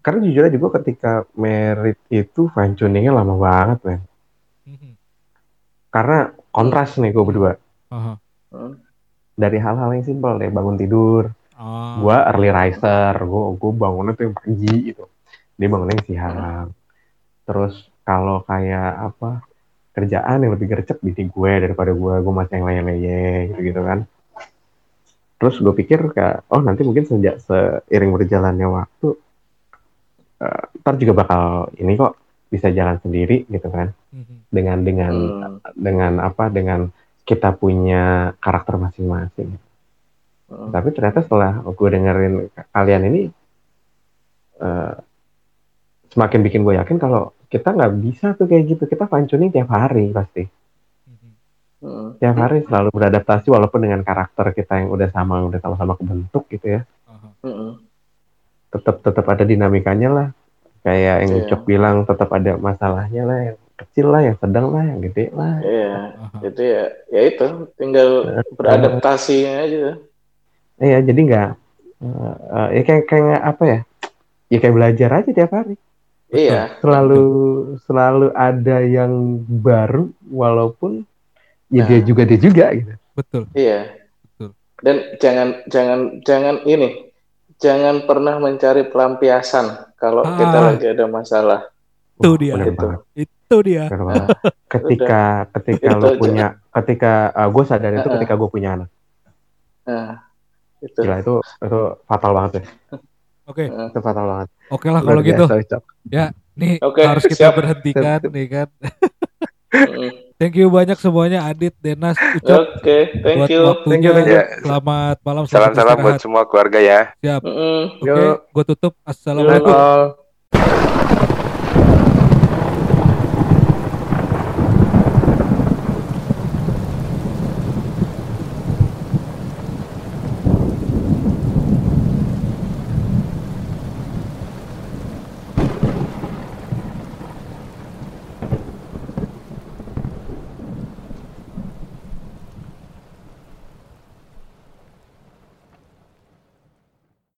karena jujur aja gue ketika merit itu fine tuningnya lama banget men Mhm. karena kontras nih gue berdua. Hmm. dari hal-hal yang simpel deh bangun tidur Ah. gue early riser gue gue bangunnya tuh yang pagi gitu dia bangunnya yang siang terus kalau kayak apa kerjaan yang lebih gercep di gue daripada gue gue masih yang leye-leye gitu gitu kan terus gue pikir kayak oh nanti mungkin sejak seiring berjalannya waktu eh, ntar juga bakal ini kok bisa jalan sendiri gitu kan Mhm. dengan dengan Hmm. dengan apa dengan kita punya karakter masing-masing Hmm. tapi ternyata setelah gue dengerin kalian ini eh, semakin bikin gue yakin kalau kita nggak bisa tuh kayak gitu kita fine tuning tiap hari pasti Mhm. Hmm. tiap hari selalu beradaptasi walaupun dengan karakter kita yang udah sama udah sama-sama kebentuk gitu ya. Hmm. Tetap tetap ada dinamikanya lah kayak yang Iya. Ucok bilang tetap ada masalahnya lah yang kecil lah yang sedang lah yang gede lah Iya, Aha. itu ya, ya itu tinggal beradaptasi aja. iya jadi nggak eh, eh, ya kayak kayak apa ya ya kayak belajar aja tiap hari Iya. selalu selalu ada yang baru walaupun ya Nah. dia juga dia juga gitu betul Iya. Betul. Dan jangan jangan jangan ini, jangan pernah mencari pelampiasan kalau Ah. kita lagi ada masalah. Itu dia. bener Itu. itu dia ketika ketika Itu lu aja. punya ketika gue sadar itu Uh-uh. ketika gue punya anak Nah, Itu. Gila itu itu fatal banget ya. Oke. Itu fatal banget. oke lah kalau gitu. Ucok. Nih Oke, harus kita siap. berhentikan nih kan. Mm. Thank you banyak semuanya Adit, Denas, Ucok Oke, thank buat you. Thank you, thank you. Selamat malam, selamat Salam-salam buat semua keluarga ya. Siap. Mm-mm. Oke, Yuk. gue tutup. Assalamualaikum. All.